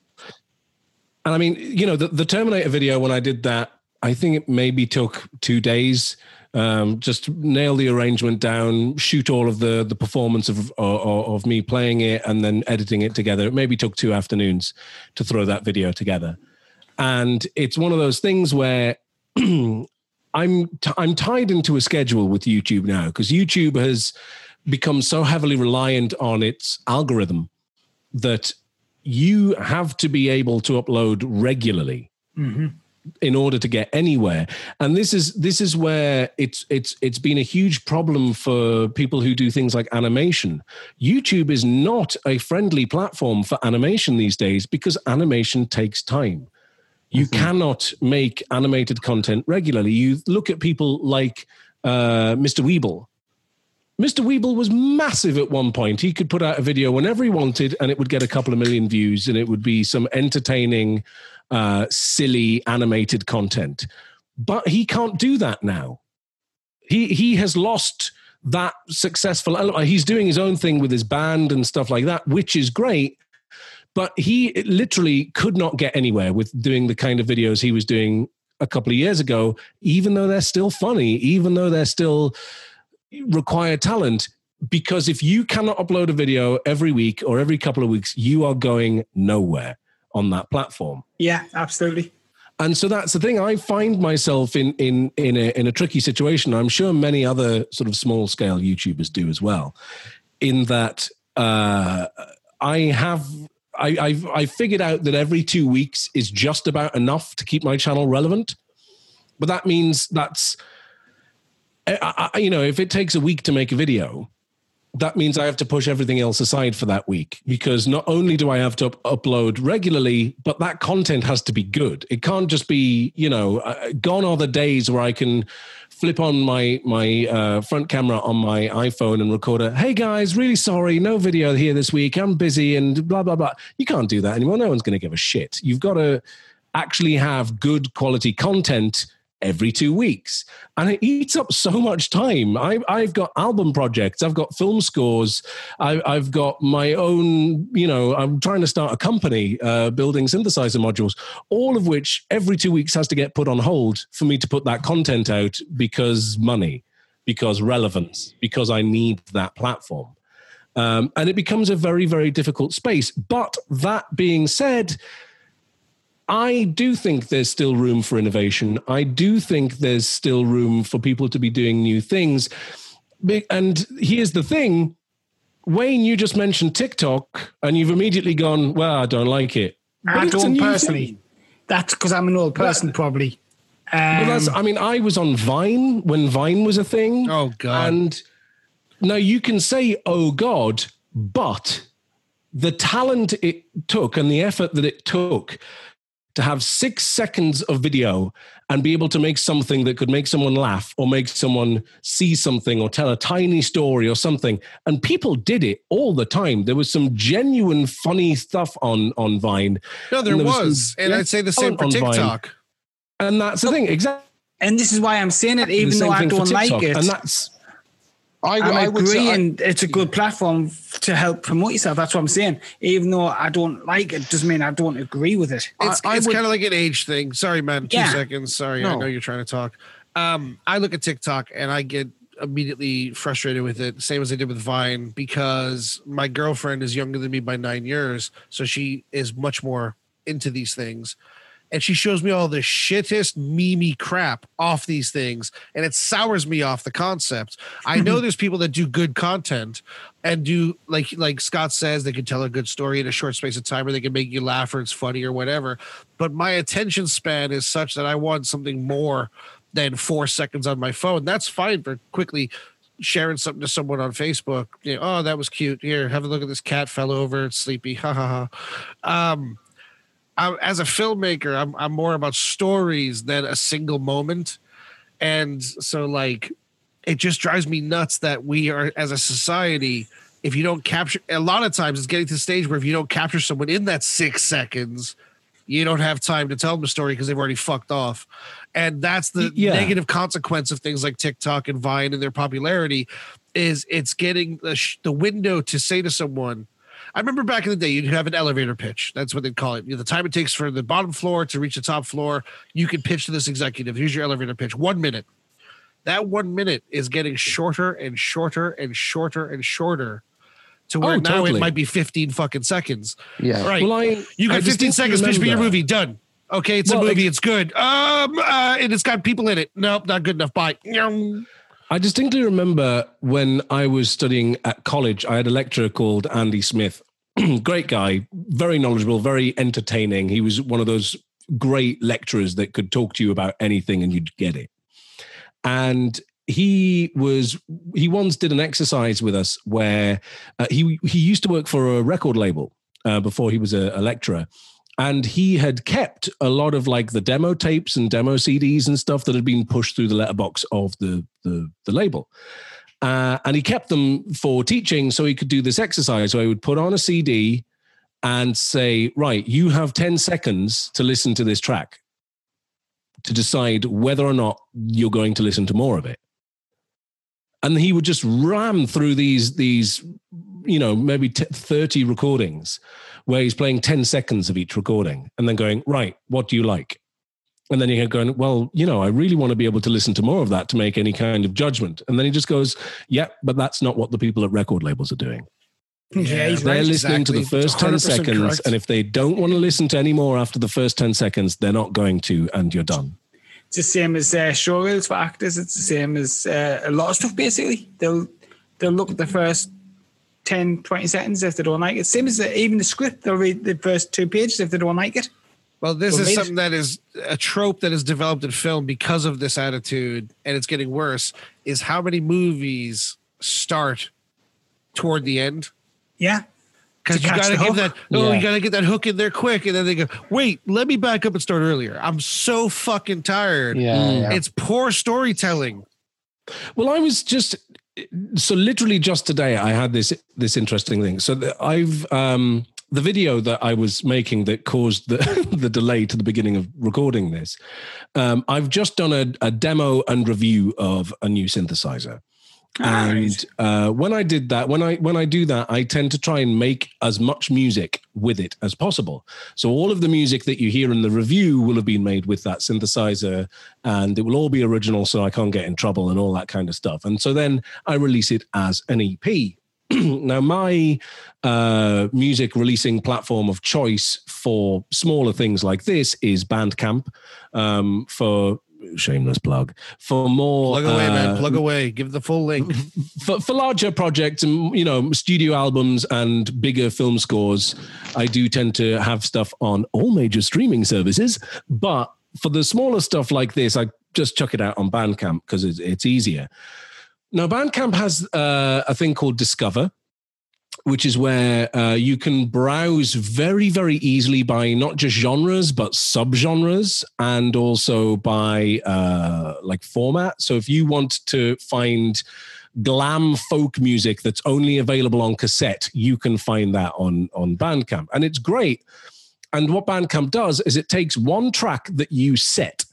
And I mean, you know, the, the Terminator video when I did that, I think it maybe took two days. Um, just nail the arrangement down, shoot all of the the performance of, of of me playing it, and then editing it together. It maybe took two afternoons to throw that video together. And it's one of those things where I'm t- I'm tied into a schedule with YouTube now because YouTube has become so heavily reliant on its algorithm that you have to be able to upload regularly in order to get anywhere. And this is this is where it's it's it's been a huge problem for people who do things like animation. Youtube is not a friendly platform for animation these days because animation takes time. You cannot make animated content regularly. You look at people like uh, mr Weebl Mr. Weebl was massive at one point. He could put out a video whenever he wanted and it would get a couple of million views and it would be some entertaining, uh, silly animated content. But he can't do that now. He, he has lost that successful element. He's doing his own thing with his band and stuff like that, which is great. But he literally could not get anywhere with doing the kind of videos he was doing a couple of years ago, even though they're still funny, even though they're still require talent because if you cannot upload a video every week or every couple of weeks, you are going nowhere on that platform. Yeah, absolutely. And so that's the thing. I find myself in in in a in a tricky situation. I'm sure many other sort of small scale YouTubers do as well. In that uh, I have I I've, I figured out that every two weeks is just about enough to keep my channel relevant. But that means that's I, I, you know if it takes a week to make a video, that means I have to push everything else aside for that week because not only do I have to up- upload regularly, but that content has to be good. It can't just be, you know, uh, gone are the days where I can flip on my my uh, front camera on my iPhone and record a, "Hey guys, really sorry, no video here this week. I'm busy," and blah blah blah. You can't do that anymore. No one's going to give a shit. You've got to actually have good quality content every two weeks. And it eats up so much time. I, i've got album projects i've got film scores I, i've got my own you know i'm trying to start a company uh, building synthesizer modules all of which every two weeks has to get put on hold for me to put that content out because money because relevance because i need that platform. Um, and it becomes a very very difficult space. But that being said I do think there's still room for innovation. I do think there's still room for people to be doing new things. And here's the thing Wayne, you just mentioned TikTok and you've immediately gone, well, I don't like it. But I don't personally. thing. That's because I'm an old person, probably. But Um, I mean, I was on Vine when Vine was a thing. Oh God. And now you can say, oh God, but the talent it took and the effort that it took to have six seconds of video and be able to make something that could make someone laugh or make someone see something or tell a tiny story or something. And people did it all the time. There was some genuine funny stuff on, on Vine. no, there and there was was, some- and yeah, I'd say the same on- for. TikTok. And that's the oh. thing. Exactly. and this is why I'm saying it, even though I don't like it. And that's, I, I I would agree, say, I- and it's a good platform to help promote yourself. That's what I'm saying. Even though I don't like it, doesn't mean I don't agree with it. It's, it's kind of like an age thing. Sorry, man. Two Yeah. seconds. Sorry, I know you're trying to talk. Um, I look at TikTok and I get immediately frustrated with it, same as I did with Vine, because my girlfriend is younger than me by nine years, so she is much more into these things. And she shows me all the shittest memey crap off these things, and it sours me off the concept. I know there's people that do good content and do like like Scott says, they can tell a good story in a short space of time, or they can make you laugh, or it's funny, or whatever. But my attention span is such that I want something more than four seconds on my phone. That's fine for quickly sharing something to someone on Facebook. You know, oh, that was cute. Here, have a look at this cat fell over. It's sleepy. Ha ha ha. Um, I, as a filmmaker, I'm I'm more about stories than a single moment, and so like, it just drives me nuts that we are as a society. If you don't capture, a lot of times it's getting to the stage where if you don't capture someone in that six seconds, you don't have time to tell them a story because they've already fucked off. And that's the Yeah. negative consequence of things like TikTok and Vine and their popularity is it's getting the, sh- the window to say to someone, I remember back in the day, you'd have an elevator pitch. That's what they'd call it. You know, the time it takes for the bottom floor to reach the top floor, you can pitch to this executive. Here's your elevator pitch. One minute. That one minute is getting shorter and shorter and shorter and shorter to where Oh, now totally. it might be 15 fucking seconds. yeah. Right. well, I, You I got 15 distinctly seconds. Pitch me your movie. Done. Okay, it's Well, a movie. ex- it's good. Um, uh, and it's got people in it. Nope, not good enough. Bye. I distinctly remember when I was studying at college, I had a lecturer called Andy Smith. great guy, very knowledgeable, very entertaining. He was one of those great lecturers that could talk to you about anything and you'd get it. And he was he once did an exercise with us where uh, he he used to work for a record label uh, before he was a, a lecturer and he had kept a lot of like the demo tapes and demo CDs and stuff that had been pushed through the letterbox of the the, the label. Uh, and he kept them for teaching so he could do this exercise where he would put on a CD and say, Right, you have 10 seconds to listen to this track to decide whether or not you're going to listen to more of it. And he would just ram through these, these, you know, maybe t- 30 recordings where he's playing 10 seconds of each recording and then going, Right, what do you like? And then you're going, well, you know, I really want to be able to listen to more of that to make any kind of judgment. And then he just goes, yeah, but that's not what the people at record labels are doing. Yeah, he's They're right. listening to the first 10 seconds. correct. And if they don't want to listen to any more after the first 10 seconds, they're not going to, and you're done. It's the same as uh, showreels for actors. It's the same as uh, a lot of stuff. Basically, they'll they'll look at the first 10, 20 seconds if they don't like it. Same as the, even the script. They'll read the first two pages if they don't like it. Well, this Well, is maybe- something that is a trope that is developed in film because of this attitude, and it's getting worse. Is how many movies start toward the end? Yeah, Because you got to give that. No, Yeah. you got to get that hook in there quick, and then they go, "Wait, let me back up and start earlier." I'm so fucking tired. Yeah, Mm. yeah. It's poor storytelling. Well, I was just so literally just today I had this this interesting thing. So the, I've um the video that I was making that caused the the delay to the beginning of recording this. Um, I've just done a, a demo and review of a new synthesizer. And uh, when I did that, when I when I do that, I tend to try and make as much music with it as possible. So all of the music that you hear in the review will have been made with that synthesizer, and it will all be original, so I can't get in trouble and all that kind of stuff. And so then I release it as an EP. now my uh, music releasing platform of choice for smaller things like this is Bandcamp. Um, for shameless plug for more Plug away, man. uh, Plug away. Give the full link. for, for larger projects and you know studio albums and bigger film scores i do tend to have stuff on all major streaming services but for the smaller stuff like this, I just chuck it out on Bandcamp because it's, it's easier. Now, Bandcamp has uh, a thing called Discover, which is where uh, you can browse very, very easily by not just genres, but subgenres and also by uh, like format. So if you want to find glam folk music that's only available on cassette, you can find that on, on Bandcamp. And it's great. And what Bandcamp does is it takes one track that you set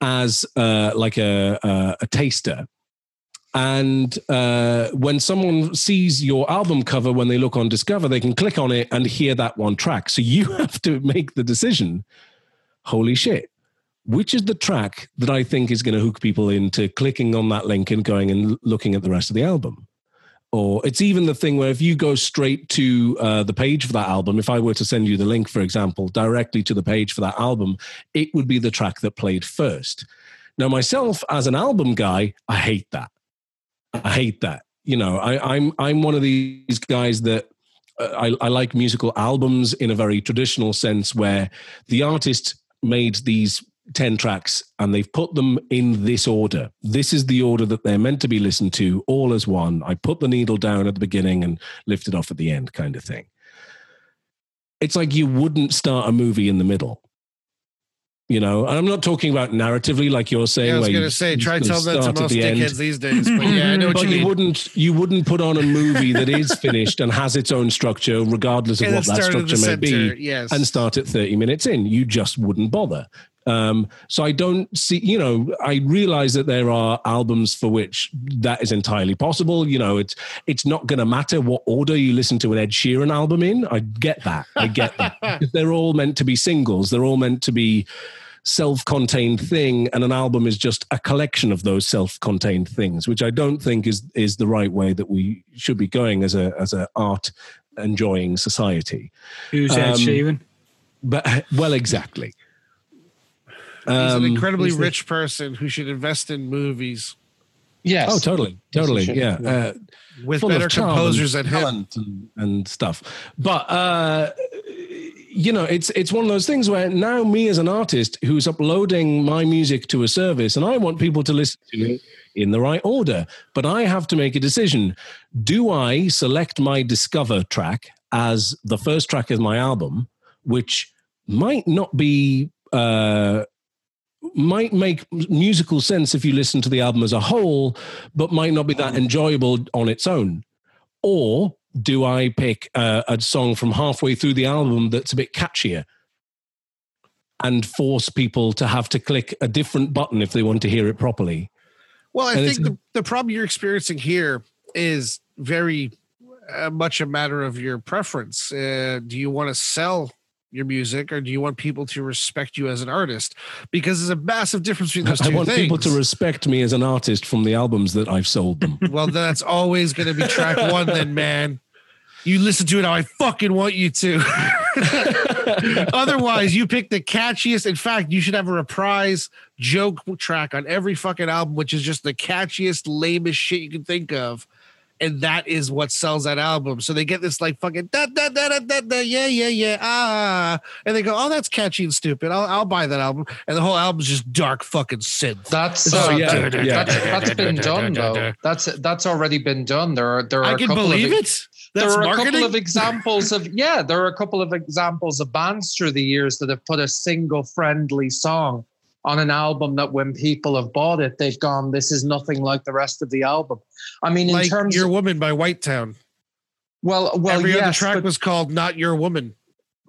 as uh, like a, a, a taster and uh, when someone sees your album cover, when they look on Discover, they can click on it and hear that one track. So you have to make the decision holy shit, which is the track that I think is going to hook people into clicking on that link and going and looking at the rest of the album? Or it's even the thing where if you go straight to uh, the page for that album, if I were to send you the link, for example, directly to the page for that album, it would be the track that played first. Now, myself as an album guy, I hate that. I hate that. You know, I, I'm I'm one of these guys that uh, I, I like musical albums in a very traditional sense, where the artist made these 10 tracks and they've put them in this order. This is the order that they're meant to be listened to, all as one. I put the needle down at the beginning and lift it off at the end, kind of thing. It's like you wouldn't start a movie in the middle you know and i'm not talking about narratively like you're saying yeah, i was going to say try to tell that to most the dickheads these days but yeah i know what but you, you wouldn't you wouldn't put on a movie that is finished and has its own structure regardless of and what that structure may center, be yes. and start at 30 minutes in you just wouldn't bother um, so I don't see, you know, I realize that there are albums for which that is entirely possible. You know, it's it's not going to matter what order you listen to an Ed Sheeran album in. I get that. I get that. they're all meant to be singles. They're all meant to be self-contained thing and an album is just a collection of those self-contained things which i don't think is is the right way that we should be going as a as a art enjoying society. Who's um, ed sheeran but well exactly. He's um, an incredibly rich the, person who should invest in movies. Yes. Oh totally totally yeah. uh, with better composers and than him. and, and stuff. But uh you know, it's it's one of those things where now me as an artist who's uploading my music to a service, and I want people to listen to me in the right order, but I have to make a decision: do I select my Discover track as the first track of my album, which might not be uh, might make musical sense if you listen to the album as a whole, but might not be that enjoyable on its own, or do I pick a, a song from halfway through the album that's a bit catchier? and force people to have to click a different button if they want to hear it properly. Well, I and think the, the problem you're experiencing here is very uh, much a matter of your preference. Uh, do you want to sell your music or do you want people to respect you as an artist because there's a massive difference between those two things. I want things. people to respect me as an artist from the albums that I've sold them. well, that's always going to be track one, then, man. You listen to it how I fucking want you to. Otherwise, you pick the catchiest. In fact, you should have a reprise joke track on every fucking album, which is just the catchiest, lamest shit you can think of and that is what sells that album. So they get this like fucking da da da da da, da yeah yeah yeah ah, and they go, oh that's catchy and stupid. I'll I'll buy that album, and the whole album's just dark fucking synth. That's uh, yeah, that, yeah. That's, that's been done though. That's that's already been done. There are there are. I can believe it. That's there are marketing? a couple of examples of yeah, there are a couple of examples of bands through the years that have put a single friendly song on an album that when people have bought it, they've gone, this is nothing like the rest of the album. I mean, in like terms Your of, Woman by Whitetown. Well, well, every yes, other track was called Not Your Woman.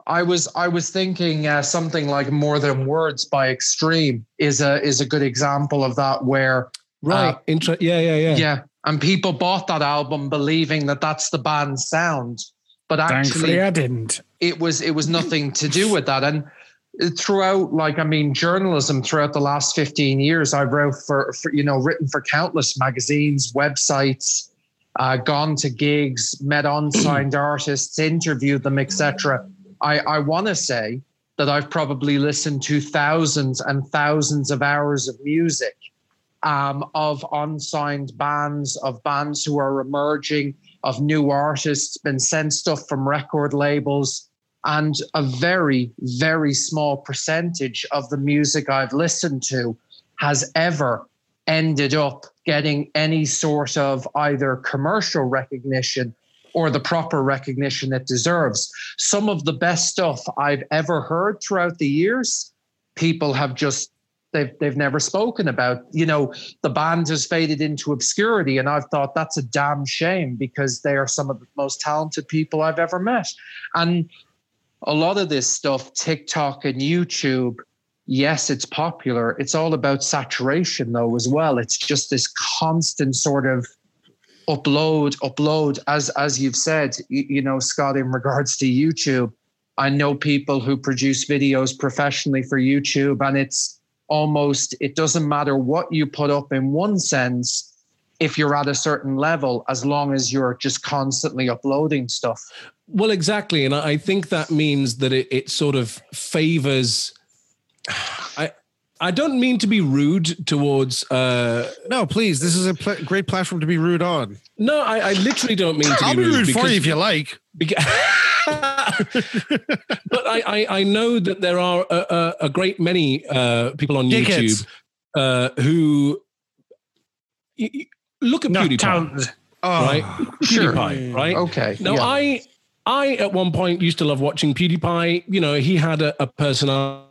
I was I was thinking uh, something like More Than Words by Extreme is a is a good example of that where right uh, Intra- yeah yeah yeah yeah and people bought that album believing that that's the band's sound but actually Thankfully I didn't it was it was nothing to do with that and throughout like i mean journalism throughout the last 15 years i wrote for, for you know written for countless magazines websites uh, gone to gigs met unsigned artists interviewed them etc i i want to say that i've probably listened to thousands and thousands of hours of music um, of unsigned bands of bands who are emerging of new artists been sent stuff from record labels And a very, very small percentage of the music I've listened to has ever ended up getting any sort of either commercial recognition or the proper recognition it deserves. Some of the best stuff I've ever heard throughout the years, people have just they've they've never spoken about. You know, the band has faded into obscurity, and I've thought that's a damn shame because they are some of the most talented people I've ever met. And a lot of this stuff, TikTok and YouTube, yes, it's popular. It's all about saturation, though, as well. It's just this constant sort of upload, upload. As as you've said, you, you know, Scott, in regards to YouTube, I know people who produce videos professionally for YouTube, and it's almost it doesn't matter what you put up in one sense if you're at a certain level as long as you're just constantly uploading stuff well exactly and i think that means that it, it sort of favors i I don't mean to be rude towards. Uh, no, please. This is a pl- great platform to be rude on. No, I, I literally don't mean to be I'll be, be rude, rude for you if you like. Because, but I, I, I, know that there are a, a, a great many uh, people on Dickheads. YouTube uh, who y- y- look at Not PewDiePie, talented. Oh, right? Sure. PewDiePie, right? okay Now, yeah. I I at one point used to love watching PewDiePie. You know, he had a, a personality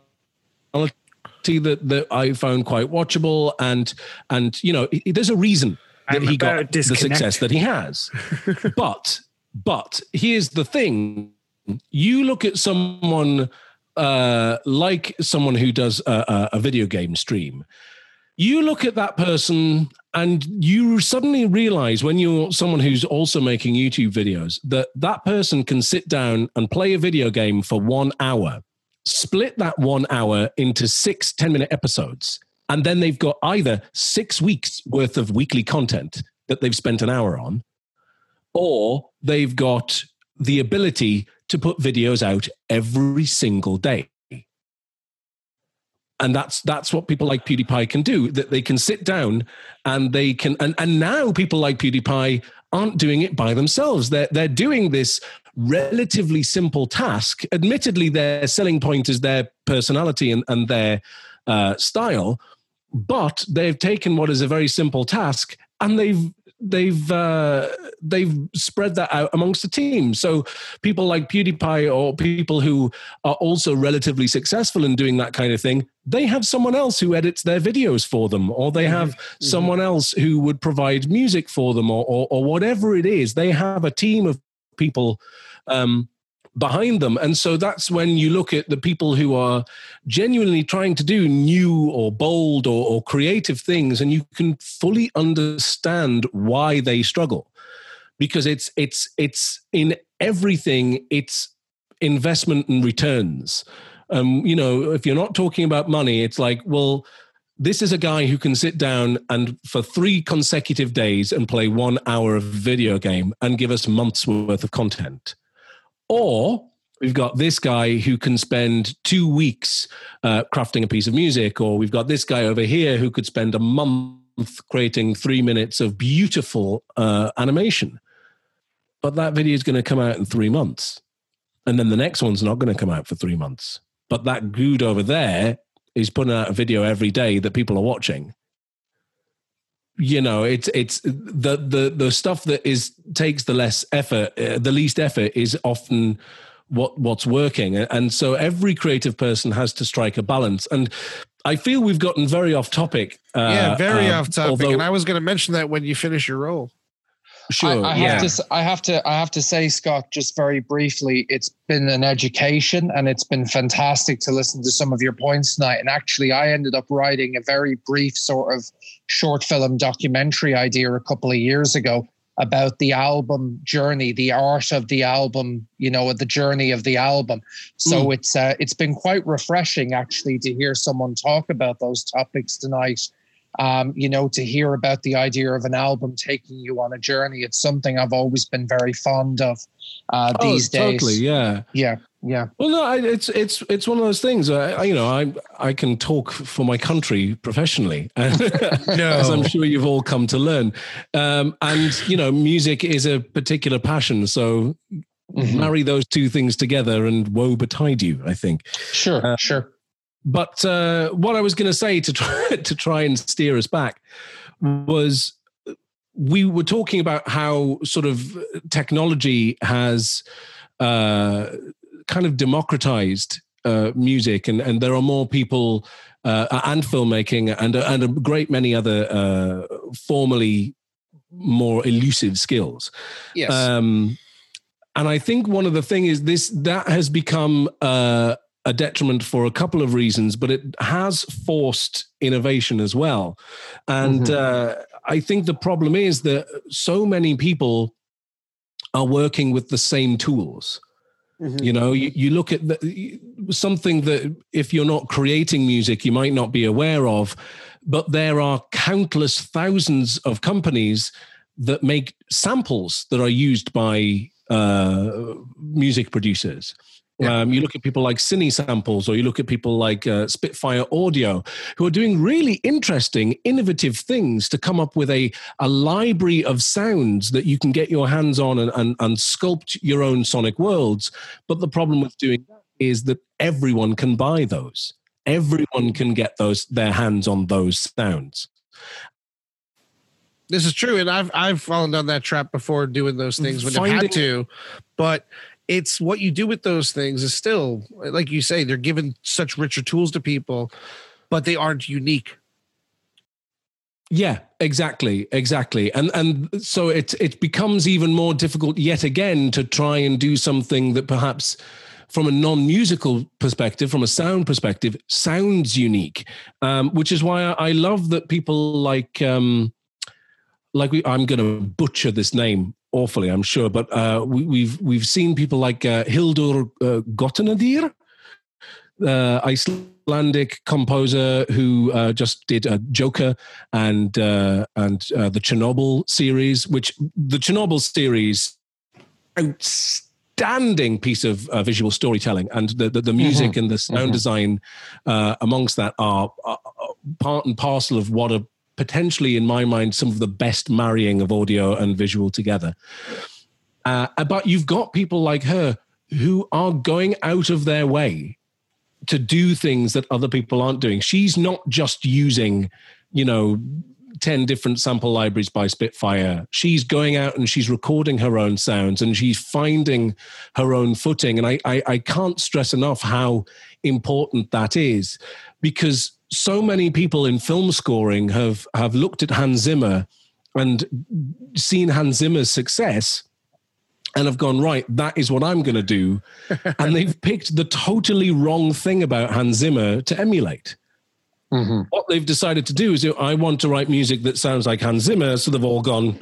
that that I found quite watchable, and and you know, i- there's a reason that I'm he got the success that he has. but but here's the thing: you look at someone uh, like someone who does a, a video game stream. You look at that person and you suddenly realize when you're someone who's also making YouTube videos that that person can sit down and play a video game for one hour, split that one hour into six 10 minute episodes. And then they've got either six weeks worth of weekly content that they've spent an hour on, or they've got the ability to put videos out every single day and that's that's what people like PewDiePie can do. That they can sit down and they can and and now people like PewDiePie aren't doing it by themselves. They're they're doing this relatively simple task. Admittedly, their selling point is their personality and, and their uh, style, but they've taken what is a very simple task and they've they've uh, they've spread that out amongst the team. So people like PewDiePie or people who are also relatively successful in doing that kind of thing, they have someone else who edits their videos for them, or they have someone else who would provide music for them, or or, or whatever it is. They have a team of people. Um, behind them. And so that's when you look at the people who are genuinely trying to do new or bold or, or creative things, and you can fully understand why they struggle. Because it's it's it's in everything, it's investment and returns. Um, you know, if you're not talking about money, it's like, well, this is a guy who can sit down and for three consecutive days and play one hour of video game and give us months worth of content. Or we've got this guy who can spend two weeks uh, crafting a piece of music, or we've got this guy over here who could spend a month creating three minutes of beautiful uh, animation. But that video is going to come out in three months. And then the next one's not going to come out for three months. But that dude over there is putting out a video every day that people are watching you know it's it's the the the stuff that is takes the less effort uh, the least effort is often what what's working and so every creative person has to strike a balance and i feel we've gotten very off topic uh, yeah, very um, off topic. although- and I was going to mention that when you finish your role. sure I, I yeah have to. s- I have to. I have to say, Scott, just very briefly, it's been an education, and it's been fantastic to listen to some of your points tonight. And actually, I ended up writing a very brief sort of short film documentary idea a couple of years ago about the album journey, the art of the album, you know, the journey of the album. So it's uh, it's been quite refreshing actually to hear someone talk about those topics tonight um, you know, to hear about the idea of an album taking you on a journey. It's something I've always been very fond of uh, Oh, these days. totally yeah Yeah, yeah. Well, no, I, it's it's it's one of those things. I, I- you know, I I can talk for my country professionally, as I'm sure you've all come to learn. Um, and you know, music is a particular passion. So Mhm. marry those two things together and woe betide you i think Sure, Uh, sure. but uh, what I was going to say to try to try and steer us back was we were talking about how sort of technology has uh, kind of democratized uh, music, and and there are more people uh, and filmmaking and and a great many other uh, formerly more elusive skills. Yes. Um, and I think one of the thing is this that has become uh, a detriment for a couple of reasons, but it has forced innovation as well. And Mhm. uh, I think the problem is that so many people are working with the same tools. Mhm. You know, you, you look at the, something that if you're not creating music, you might not be aware of, but there are countless thousands of companies that make samples that are used by uh, music producers. Yeah. Um, you look at people like Cine Samples, or you look at people like uh, Spitfire Audio, who are doing really interesting, innovative things to come up with a, a library of sounds that you can get your hands on and, and, and sculpt your own sonic worlds. But the problem with doing that is that everyone can buy those. Everyone can get those their hands on those sounds. This is true, and I've I've fallen down that trap before doing those things when I've had to, but it's what you do with those things is still like you say they're given such richer tools to people, but they aren't unique. Yeah, exactly, exactly, and and so it it becomes even more difficult yet again to try and do something that perhaps, from a non-musical perspective, from a sound perspective, sounds unique. Um, which is why I, I love that people like um, like we, I'm going to butcher this name awfully, I'm sure, but uh, we, we've we've seen people like uh, Hildur uh, Guðnadóttir, uh, Icelandic composer who uh, just did a Joker and uh, and uh, the Chernobyl series, which the Chernobyl series outstanding piece of uh, visual storytelling, and the the, the music and the sound Mhm. design uh, amongst that are, are part and parcel of what are potentially, in my mind, some of the best marrying of audio and visual together. Uh, but you've got people like her who are going out of their way to do things that other people aren't doing. She's not just using, you know, 10 different sample libraries by Spitfire. She's going out and she's recording her own sounds and she's finding her own footing. And I, I, I can't stress enough how important that is because so many people in film scoring have, have looked at Hans Zimmer and seen Hans Zimmer's success and have gone right that is what i'm going to do. And they've picked the totally wrong thing about hans zimmer to emulate. Mhm. what they've decided to do is i want to write music that sounds like hans zimmer so they've all gone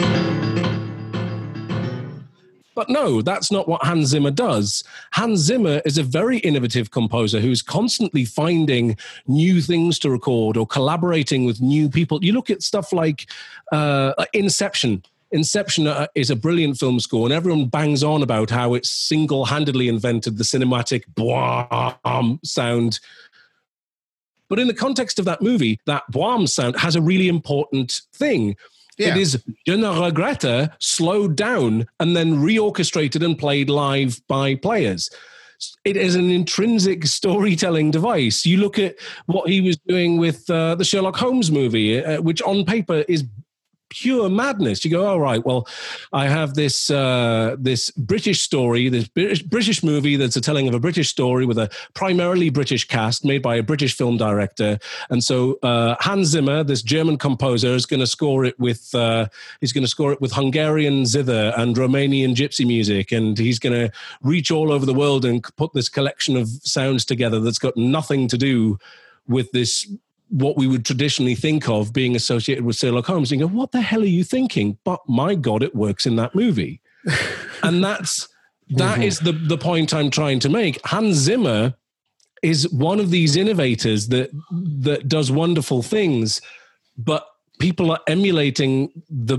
but no, that's not what Hans Zimmer does. Hans Zimmer is a very innovative composer who's constantly finding new things to record or collaborating with new people. You look at stuff like uh, Inception. Inception uh, is a brilliant film score, and everyone bangs on about how it single handedly invented the cinematic boom sound. But in the context of that movie, that boom sound has a really important thing. Yeah. It is Je ne slowed down and then reorchestrated and played live by players. It is an intrinsic storytelling device. You look at what he was doing with uh, the Sherlock Holmes movie, uh, which on paper is pure madness. You go, all right, well, I have this uh, this British story, this British, movie that's a telling of a British story with a primarily British cast made by a British film director, and so uh, Hans Zimmer, this German composer, is going to score it with uh, he's going to score it with Hungarian zither and Romanian gypsy music, and he's going to reach all over the world and put this collection of sounds together that's got nothing to do with this what we would traditionally think of being associated with Sherlock Holmes. And you go, what the hell are you thinking? But my God, it works in that movie. and that's that Mhm. is the the point I'm trying to make. Hans Zimmer is one of these innovators that that does wonderful things, but people are emulating the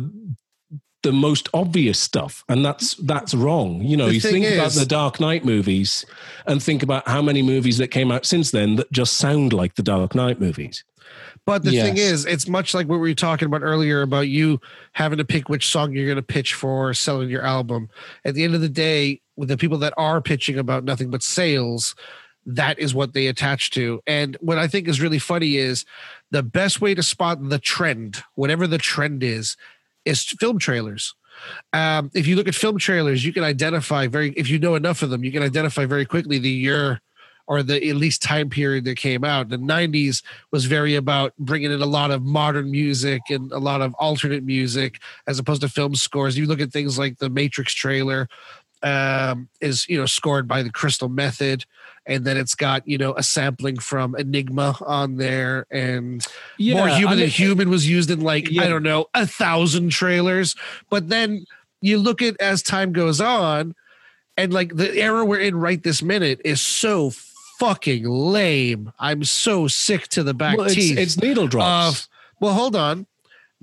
the most obvious stuff and that's that's wrong you know The you think about the dark knight movies and think about how many movies that came out since then that just sound like the dark knight movies But the thing is, it's much like what we were talking about earlier about you having to pick which song you're going to pitch for selling your album. At the end of the day, with the people that are pitching about nothing but sales, that is what they attach to. And what I think is really funny is the best way to spot the trend, whatever the trend is, is film trailers. Um, if you look at film trailers, you can identify very, if you know enough of them, you can identify very quickly the year or the at least time period that came out. The 90s was very about bringing in a lot of modern music and a lot of alternate music as opposed to film scores. You look at things like the Matrix trailer um, is, you know, scored by the Crystal Method. And then it's got, you know, a sampling from Enigma on there and Yeah, more human I than human was used in like Yeah. i don't know a thousand trailers but then you look at as time goes on and like the era we're in right this minute is so fucking lame i'm so sick to the back well, it's, teeth it's needle drops. of well hold on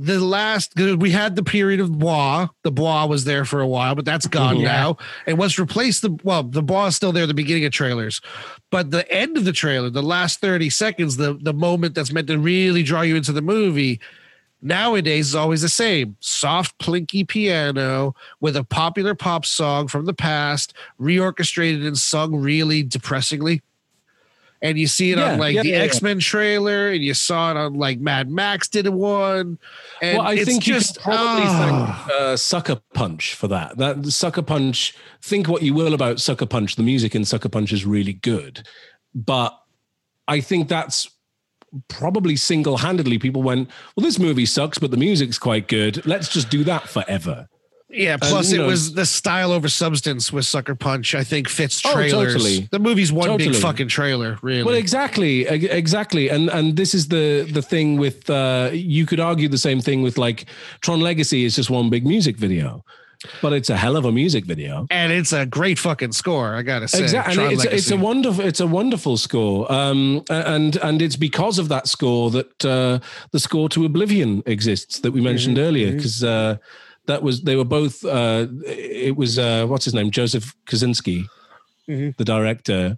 the last we had the period of bois the bois was there for a while but that's gone Mhm. now. And what's replaced the well the bois is still there at the beginning of trailers. But the end of the trailer the last 30 seconds the the moment that's meant to really draw you into the movie nowadays is always the same. Soft plinky piano with a popular pop song from the past reorchestrated and sung really depressingly and you see it Yeah, on like yeah, the yeah, yeah. X-Men trailer and you saw it on like Mad Max did one and well, I think just probably ah. thank uh, Sucker Punch for that. That Sucker Punch. Think what you will about Sucker Punch. The music in Sucker Punch is really good, but I think that's probably single-handedly people went, "Well, this movie sucks, but the music's quite good. Let's just do that forever." Yeah, plus you it know- was the style over substance with Sucker Punch. I think fits trailers. Oh, totally. The movie's one big Totally. fucking trailer, really. Well, exactly, exactly, and and this is the the thing with uh, you could argue the same thing with like Tron Legacy is just one big music video, but it's a hell of a music video. and it's a great fucking score. I gotta say, Exactly, Tron and it's, it's a wonderful it's a wonderful score, um, and and it's because of that score that uh, the score to Oblivion exists that we mentioned Mm-hmm, earlier because uh, that was they were both uh, it was uh, what's his name Joseph Kosinski, Mhm. the director.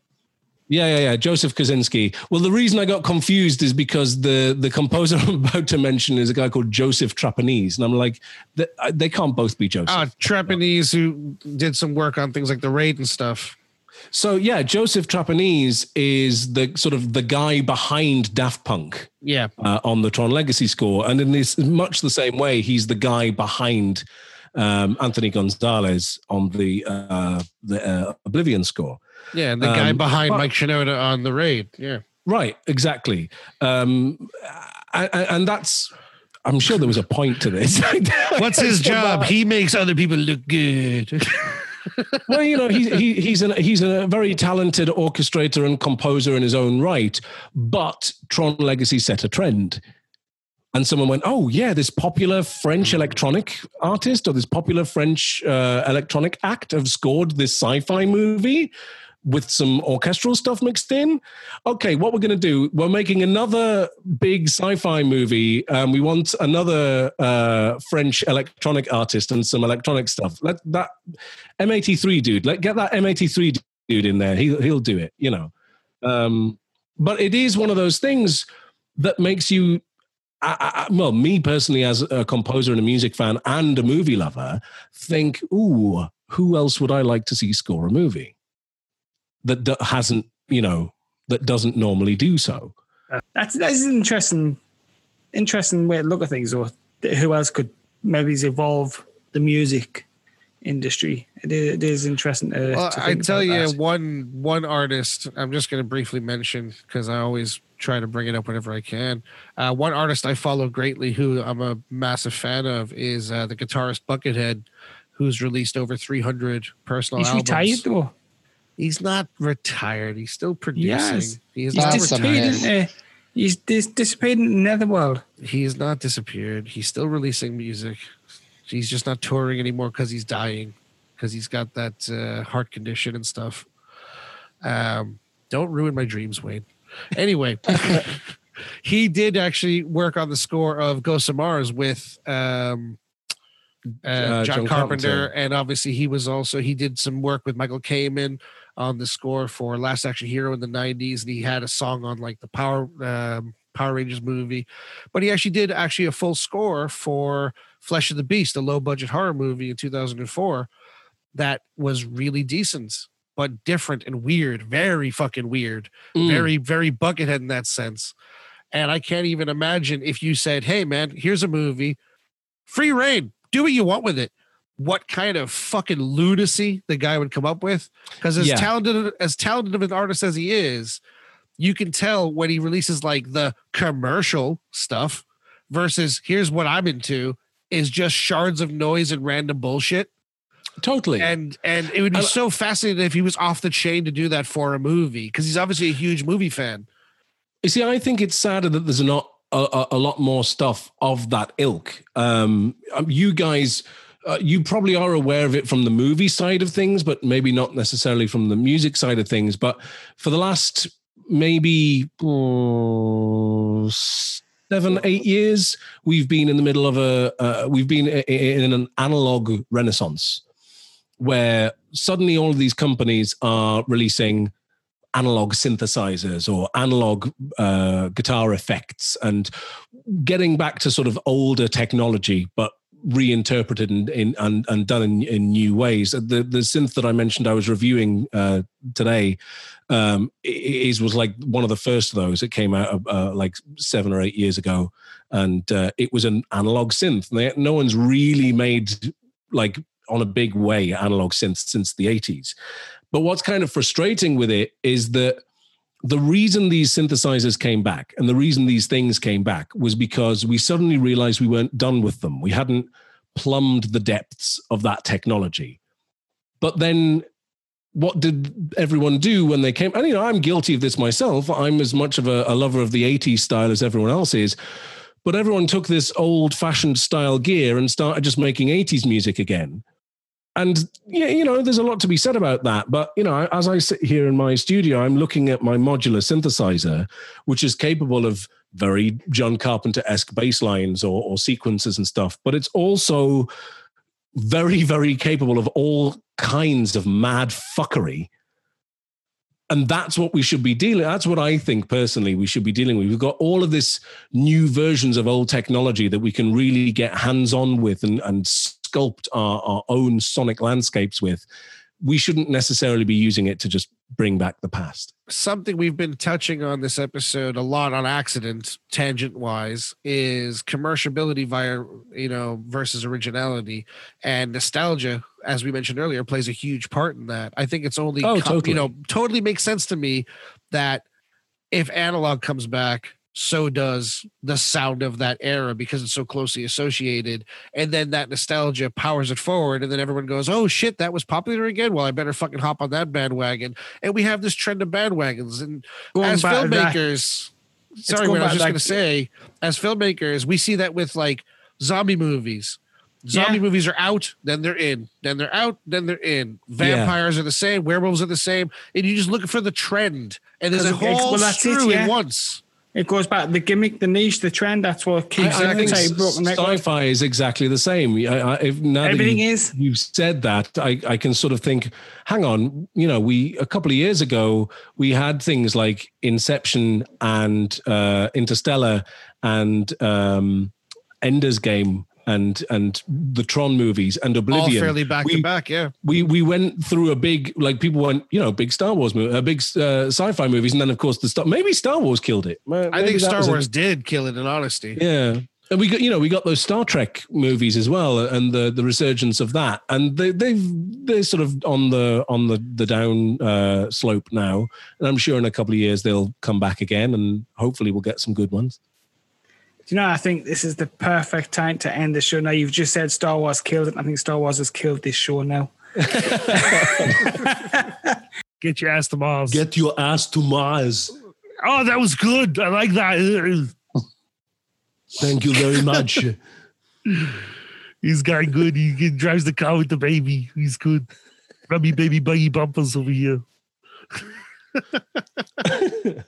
Yeah, yeah, yeah. Joseph Kosinski. Well, the reason I got confused is because the the composer I'm about to mention is a guy called Joseph Trapanese, and I'm like, they, they can't both be Joseph. Ah, Trapanese who did some work on things like the raid and stuff. So yeah, Joseph Trapanese is the sort of the guy behind Daft Punk Yeah, uh, on the Tron Legacy score, and in this much the same way, he's the guy behind um, Anthony Gonzalez on the uh, the uh, Oblivion score. yeah, and the guy Um, behind but- Mike Shinoda on the raid. Yeah, Right, exactly, um, and, and that's. I'm sure there was a point to this. what's his job? He makes other people look good. well, you know, he, he, he's an, he's a very talented orchestrator and composer in his own right. But Tron Legacy set a trend. And someone went, oh, yeah, this popular French electronic artist or this popular French uh, electronic act have scored this sci fi movie with some orchestral stuff mixed in. Okay, what we're going to do, we're making another big sci fi movie. Um, we want another uh, French electronic artist and some electronic stuff. Let that M83 dude, let get that M83 dude in there. He'll, he'll do it, you know. Um, but it is one of those things that makes you I, I, well, me personally, as a composer and a music fan and a movie lover, think, ooh, who else would I like to see score a movie that do- hasn't, you know, that doesn't normally do so? That's that's an interesting, interesting way to look at things. Or who else could maybe evolve the music industry? It is, it is interesting to. Well, to I tell about you that. one one artist. I'm just going to briefly mention because I always try to bring it up whenever I can. Uh, one artist I follow greatly, who I'm a massive fan of, is uh, the guitarist Buckethead, who's released over 300 personal he's albums. retired though. He's not retired. He's still producing. Yes. He is He's not That's retired. disappeared. Uh, he's dis- dissipated in the netherworld. He is not disappeared. He's still releasing music. He's just not touring anymore because he's dying, because he's got that uh, heart condition and stuff. Um, don't ruin my dreams, Wayne. Anyway, he did actually work on the score of Ghosts of Mars with um, uh, Uh, John, John Carpenter, Carpenter. and obviously he was also he did some work with Michael Kamen on the score for Last Action Hero in the '90s, and he had a song on like the Power um, Power Rangers movie. But he actually did actually a full score for Flesh of the Beast, a low budget horror movie in 2004. that was really decent, but different and weird, very fucking weird, Mm. very, very buckethead in that sense. And I can't even imagine if you said, Hey man, here's a movie, free reign, do what you want with it. What kind of fucking lunacy the guy would come up with? Because as Yeah. talented as talented of an artist as he is, you can tell when he releases like the commercial stuff versus here's what I'm into is just shards of noise and random bullshit. totally. And and it would be I- so fascinating if he was off the chain to do that for a movie because he's obviously a huge movie fan. You see, I think it's sadder that there's not a, a, a lot more stuff of that ilk. Um, um, you guys, uh, you probably are aware of it from the movie side of things, but maybe not necessarily from the music side of things. But for the last maybe oh, seven, eight years, we've been in the middle of a, uh, we've been in an analog renaissance where suddenly all of these companies are releasing analog synthesizers or analog uh, guitar effects and getting back to sort of older technology, but reinterpreted in, in and, and done in, in new ways. The the synth that I mentioned I was reviewing uh, today um, is was like one of the first of those. It came out uh, like seven or eight years ago, and uh, it was an analog synth. They, no one's really made like on a big way analog synths since the 80s. But what's kind of frustrating with it is that the reason these synthesizers came back and the reason these things came back was because we suddenly realized we weren't done with them. We hadn't plumbed the depths of that technology. But then what did everyone do when they came? And you know, I'm guilty of this myself. I'm as much of a, a lover of the 80s style as everyone else is. But everyone took this old fashioned style gear and started just making 80s music again and yeah, you know, there's a lot to be said about that. But you know, as I sit here in my studio, I'm looking at my modular synthesizer, which is capable of very John Carpenter esque bass lines or, or sequences and stuff. But it's also very, very capable of all kinds of mad fuckery. And that's what we should be dealing. That's what I think personally we should be dealing with. We've got all of this new versions of old technology that we can really get hands on with and, and sculpt our, our own sonic landscapes with. We shouldn't necessarily be using it to just bring back the past. something we've been touching on this episode a lot on accident tangent wise is commerciality via you know versus originality and nostalgia as we mentioned earlier plays a huge part in that i think it's only Oh, co- totally. you know totally makes sense to me that if analog comes back so does the sound of that era because it's so closely associated. And then that nostalgia powers it forward and then everyone goes oh shit that was popular again? Well i better fucking hop on that bandwagon. And we have this trend of bandwagons and Going as to that- filmmakers sorry what i was just going to say as filmmakers we see that with like zombie movies. Zombie Yeah. movies are out then they're in then they're out then they're in. Vampires are the same werewolves are the same and you're just looking for the trend and there's a whole well, it, yeah. in once It goes back the gimmick, the niche, the trend. That's what keeps I, I think That's how you broken record. sci-fi is exactly the same. I, I, if, now that Everything you- is. You've said that. I, I can sort of think. Hang on. You know, we a couple of years ago we had things like Inception and uh, Interstellar and um, Ender's Game and and the Tron movies and Oblivion. all fairly back we, to back yeah we we went through a big like people went you know big Star Wars movie, uh, big uh, sci-fi movies, and then of course the Star maybe Star Wars killed it. i think star a- wars did kill it in honesty yeah. And we got, you know, we got those Star Trek movies as well, and the the resurgence of that, and they they've they're sort of on the on the the down uh, slope now, and I'm sure in a couple of years they'll come back again, and hopefully we'll get some good ones. Do you know, I think this is the perfect time to end the show. Now, you've just said Star Wars killed it. I think Star Wars has killed this show now. get your ass to mars Get your ass to Mars. oh that was good i like that Thank you very much. He's got good. He, he drives the car with the baby. He's good. Rubby baby buggy bumpers over here.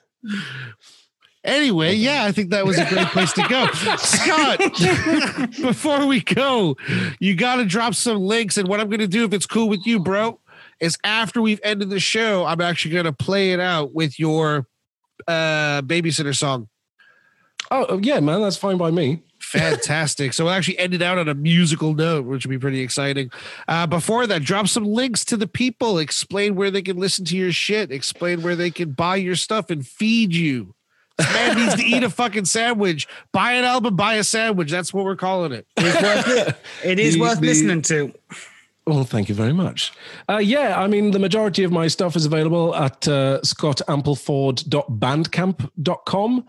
anyway, yeah, I think that was a great place to go. Scott, before we go, you got to drop some links. And what I'm going to do, if it's cool with you, bro, is after we've ended the show, I'm actually going to play it out with your uh, babysitter song. oh yeah, man, that's fine by me. Fantastic. So we'll actually end it out on a musical note, which would be pretty exciting. Uh, before that, drop some links to the people. Explain where they can listen to your shit. Explain where they can buy your stuff and feed you. This man needs to eat a fucking sandwich. Buy an album, buy a sandwich. That's what we're calling it. It's worth it. It is The- worth the- listening to. Well, thank you very much. Uh, yeah, I mean, the majority of my stuff is available at uh, scottampleford.bandcamp.com.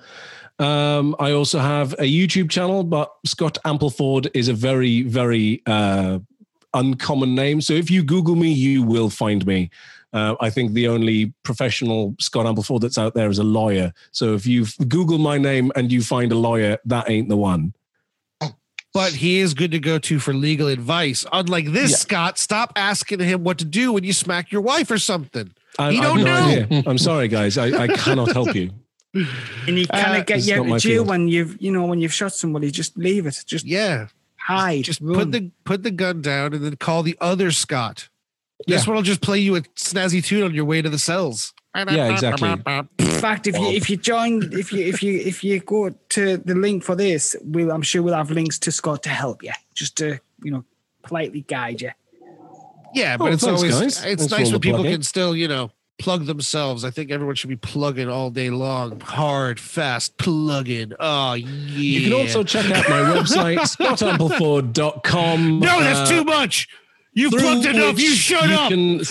Um, I also have a YouTube channel, but Scott Ampleford is a very, very uh, uncommon name. So if you Google me, you will find me. Uh, I think the only professional Scott Ampleford that's out there is a lawyer. So if you Google my name and you find a lawyer, that ain't the one. But he is good to go to for legal advice. Unlike this, Yeah. Scott, stop asking him what to do when you smack your wife or something. I, You I have don't no know. idea. I'm sorry, guys. I, I cannot help you. And you kind Uh, of get it's you out of jail field. when you've, you know, when you've shot somebody. Just leave it. Just Yeah. hide. Just run. put the put the gun down and then call the other Scott. This Yeah. one will just play you a snazzy tune on your way to the cells. Yeah, exactly. In fact, if you if you join, if you if you if you go to the link for this, we'll I'm sure we'll have links to Scott to help you, just to you know politely guide you. Yeah, but Oh, it's thanks, always guys. it's Thanks nice all when people can still, you know, plug themselves. I think everyone should be plugging all day long. Hard, fast, plugging. Oh yeah. You can also check out my website, scottampleford.com. No, that's uh, too much. You've through plugged enough. which You shut up. can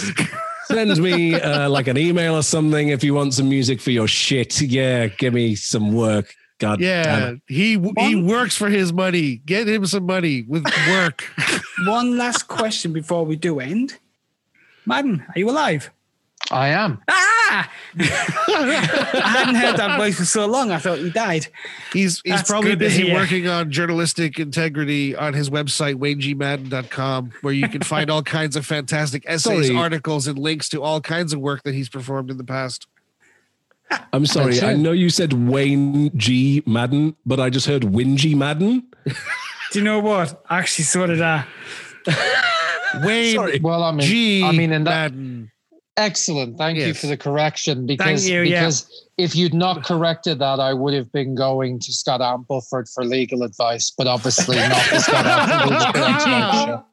send me uh, like an email or something if you want some music for your shit. Yeah, give me some work. God damn Yeah, it. he he One- works for his money. Get him some money with work. One last question before we do end. Madden, are you alive? I am. Ah! I hadn't heard that voice for so long. I thought he died. He's he's That's probably busy working on journalistic integrity on his website waynegmadden.com where you can find all kinds of fantastic essays, Sorry. articles, and links to all kinds of work that he's performed in the past. I'm sorry. I know you said Wayne G. Madden, but I just heard Wingy Madden. Do you know what? I Actually, so did I. Wayne Sorry. Well, I mean, G. I mean, in that Madden. Excellent. Thank you for the correction because you, yeah. because if you'd not corrected that, I would have been going to Scott Ampleford for legal advice, but obviously not the Scott Ampleford Correct show.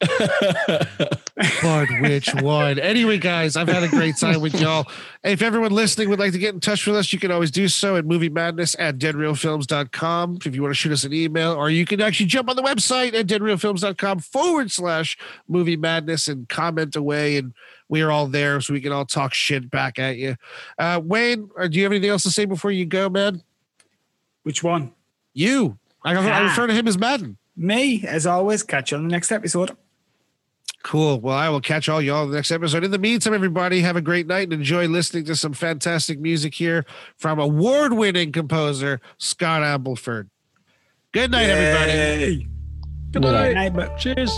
But which one? Anyway, guys, I've had a great time with y'all. If everyone listening would like to get in touch with us, you can always do so at movie madness at deadrealfilms.com if you want to shoot us an email, or you can actually jump on the website at deadrealfilms.com forward slash movie madness and comment away. And we are all there so we can all talk shit back at you. Uh, Wayne, uh, do you have anything else to say before you go, man? Which one? You. I, I Ah. refer to him as Madden. Me, as always. Catch you on the next episode. Cool. Well, I will catch all y'all in the next episode. In the meantime, everybody, have a great night and enjoy listening to some fantastic music here from award winning composer Scott Ampleford. Good night, everybody. Good night. Night, but Cheers.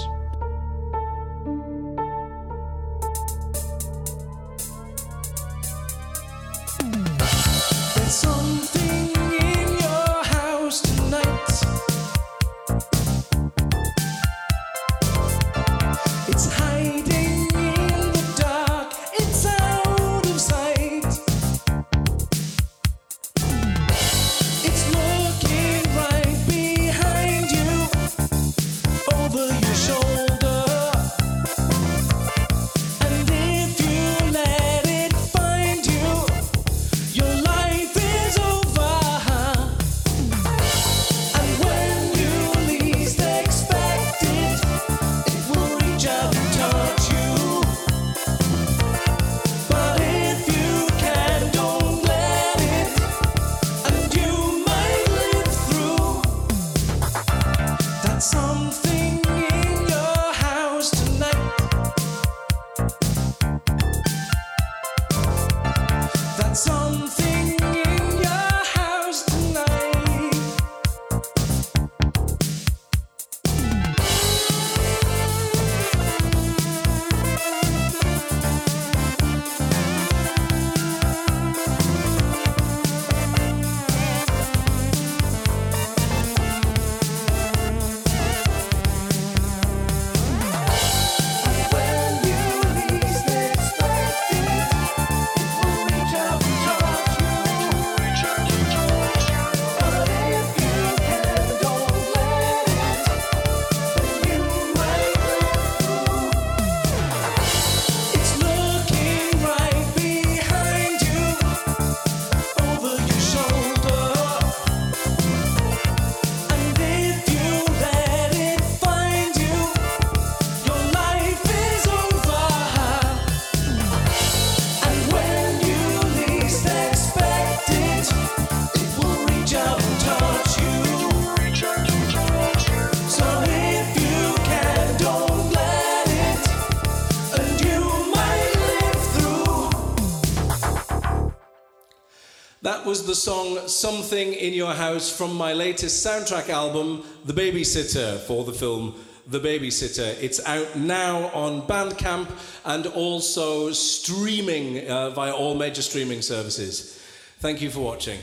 The song Something in Your House from my latest soundtrack album, The Babysitter, for the film The Babysitter. It's out now on Bandcamp and also streaming uh, via all major streaming services. Thank you for watching.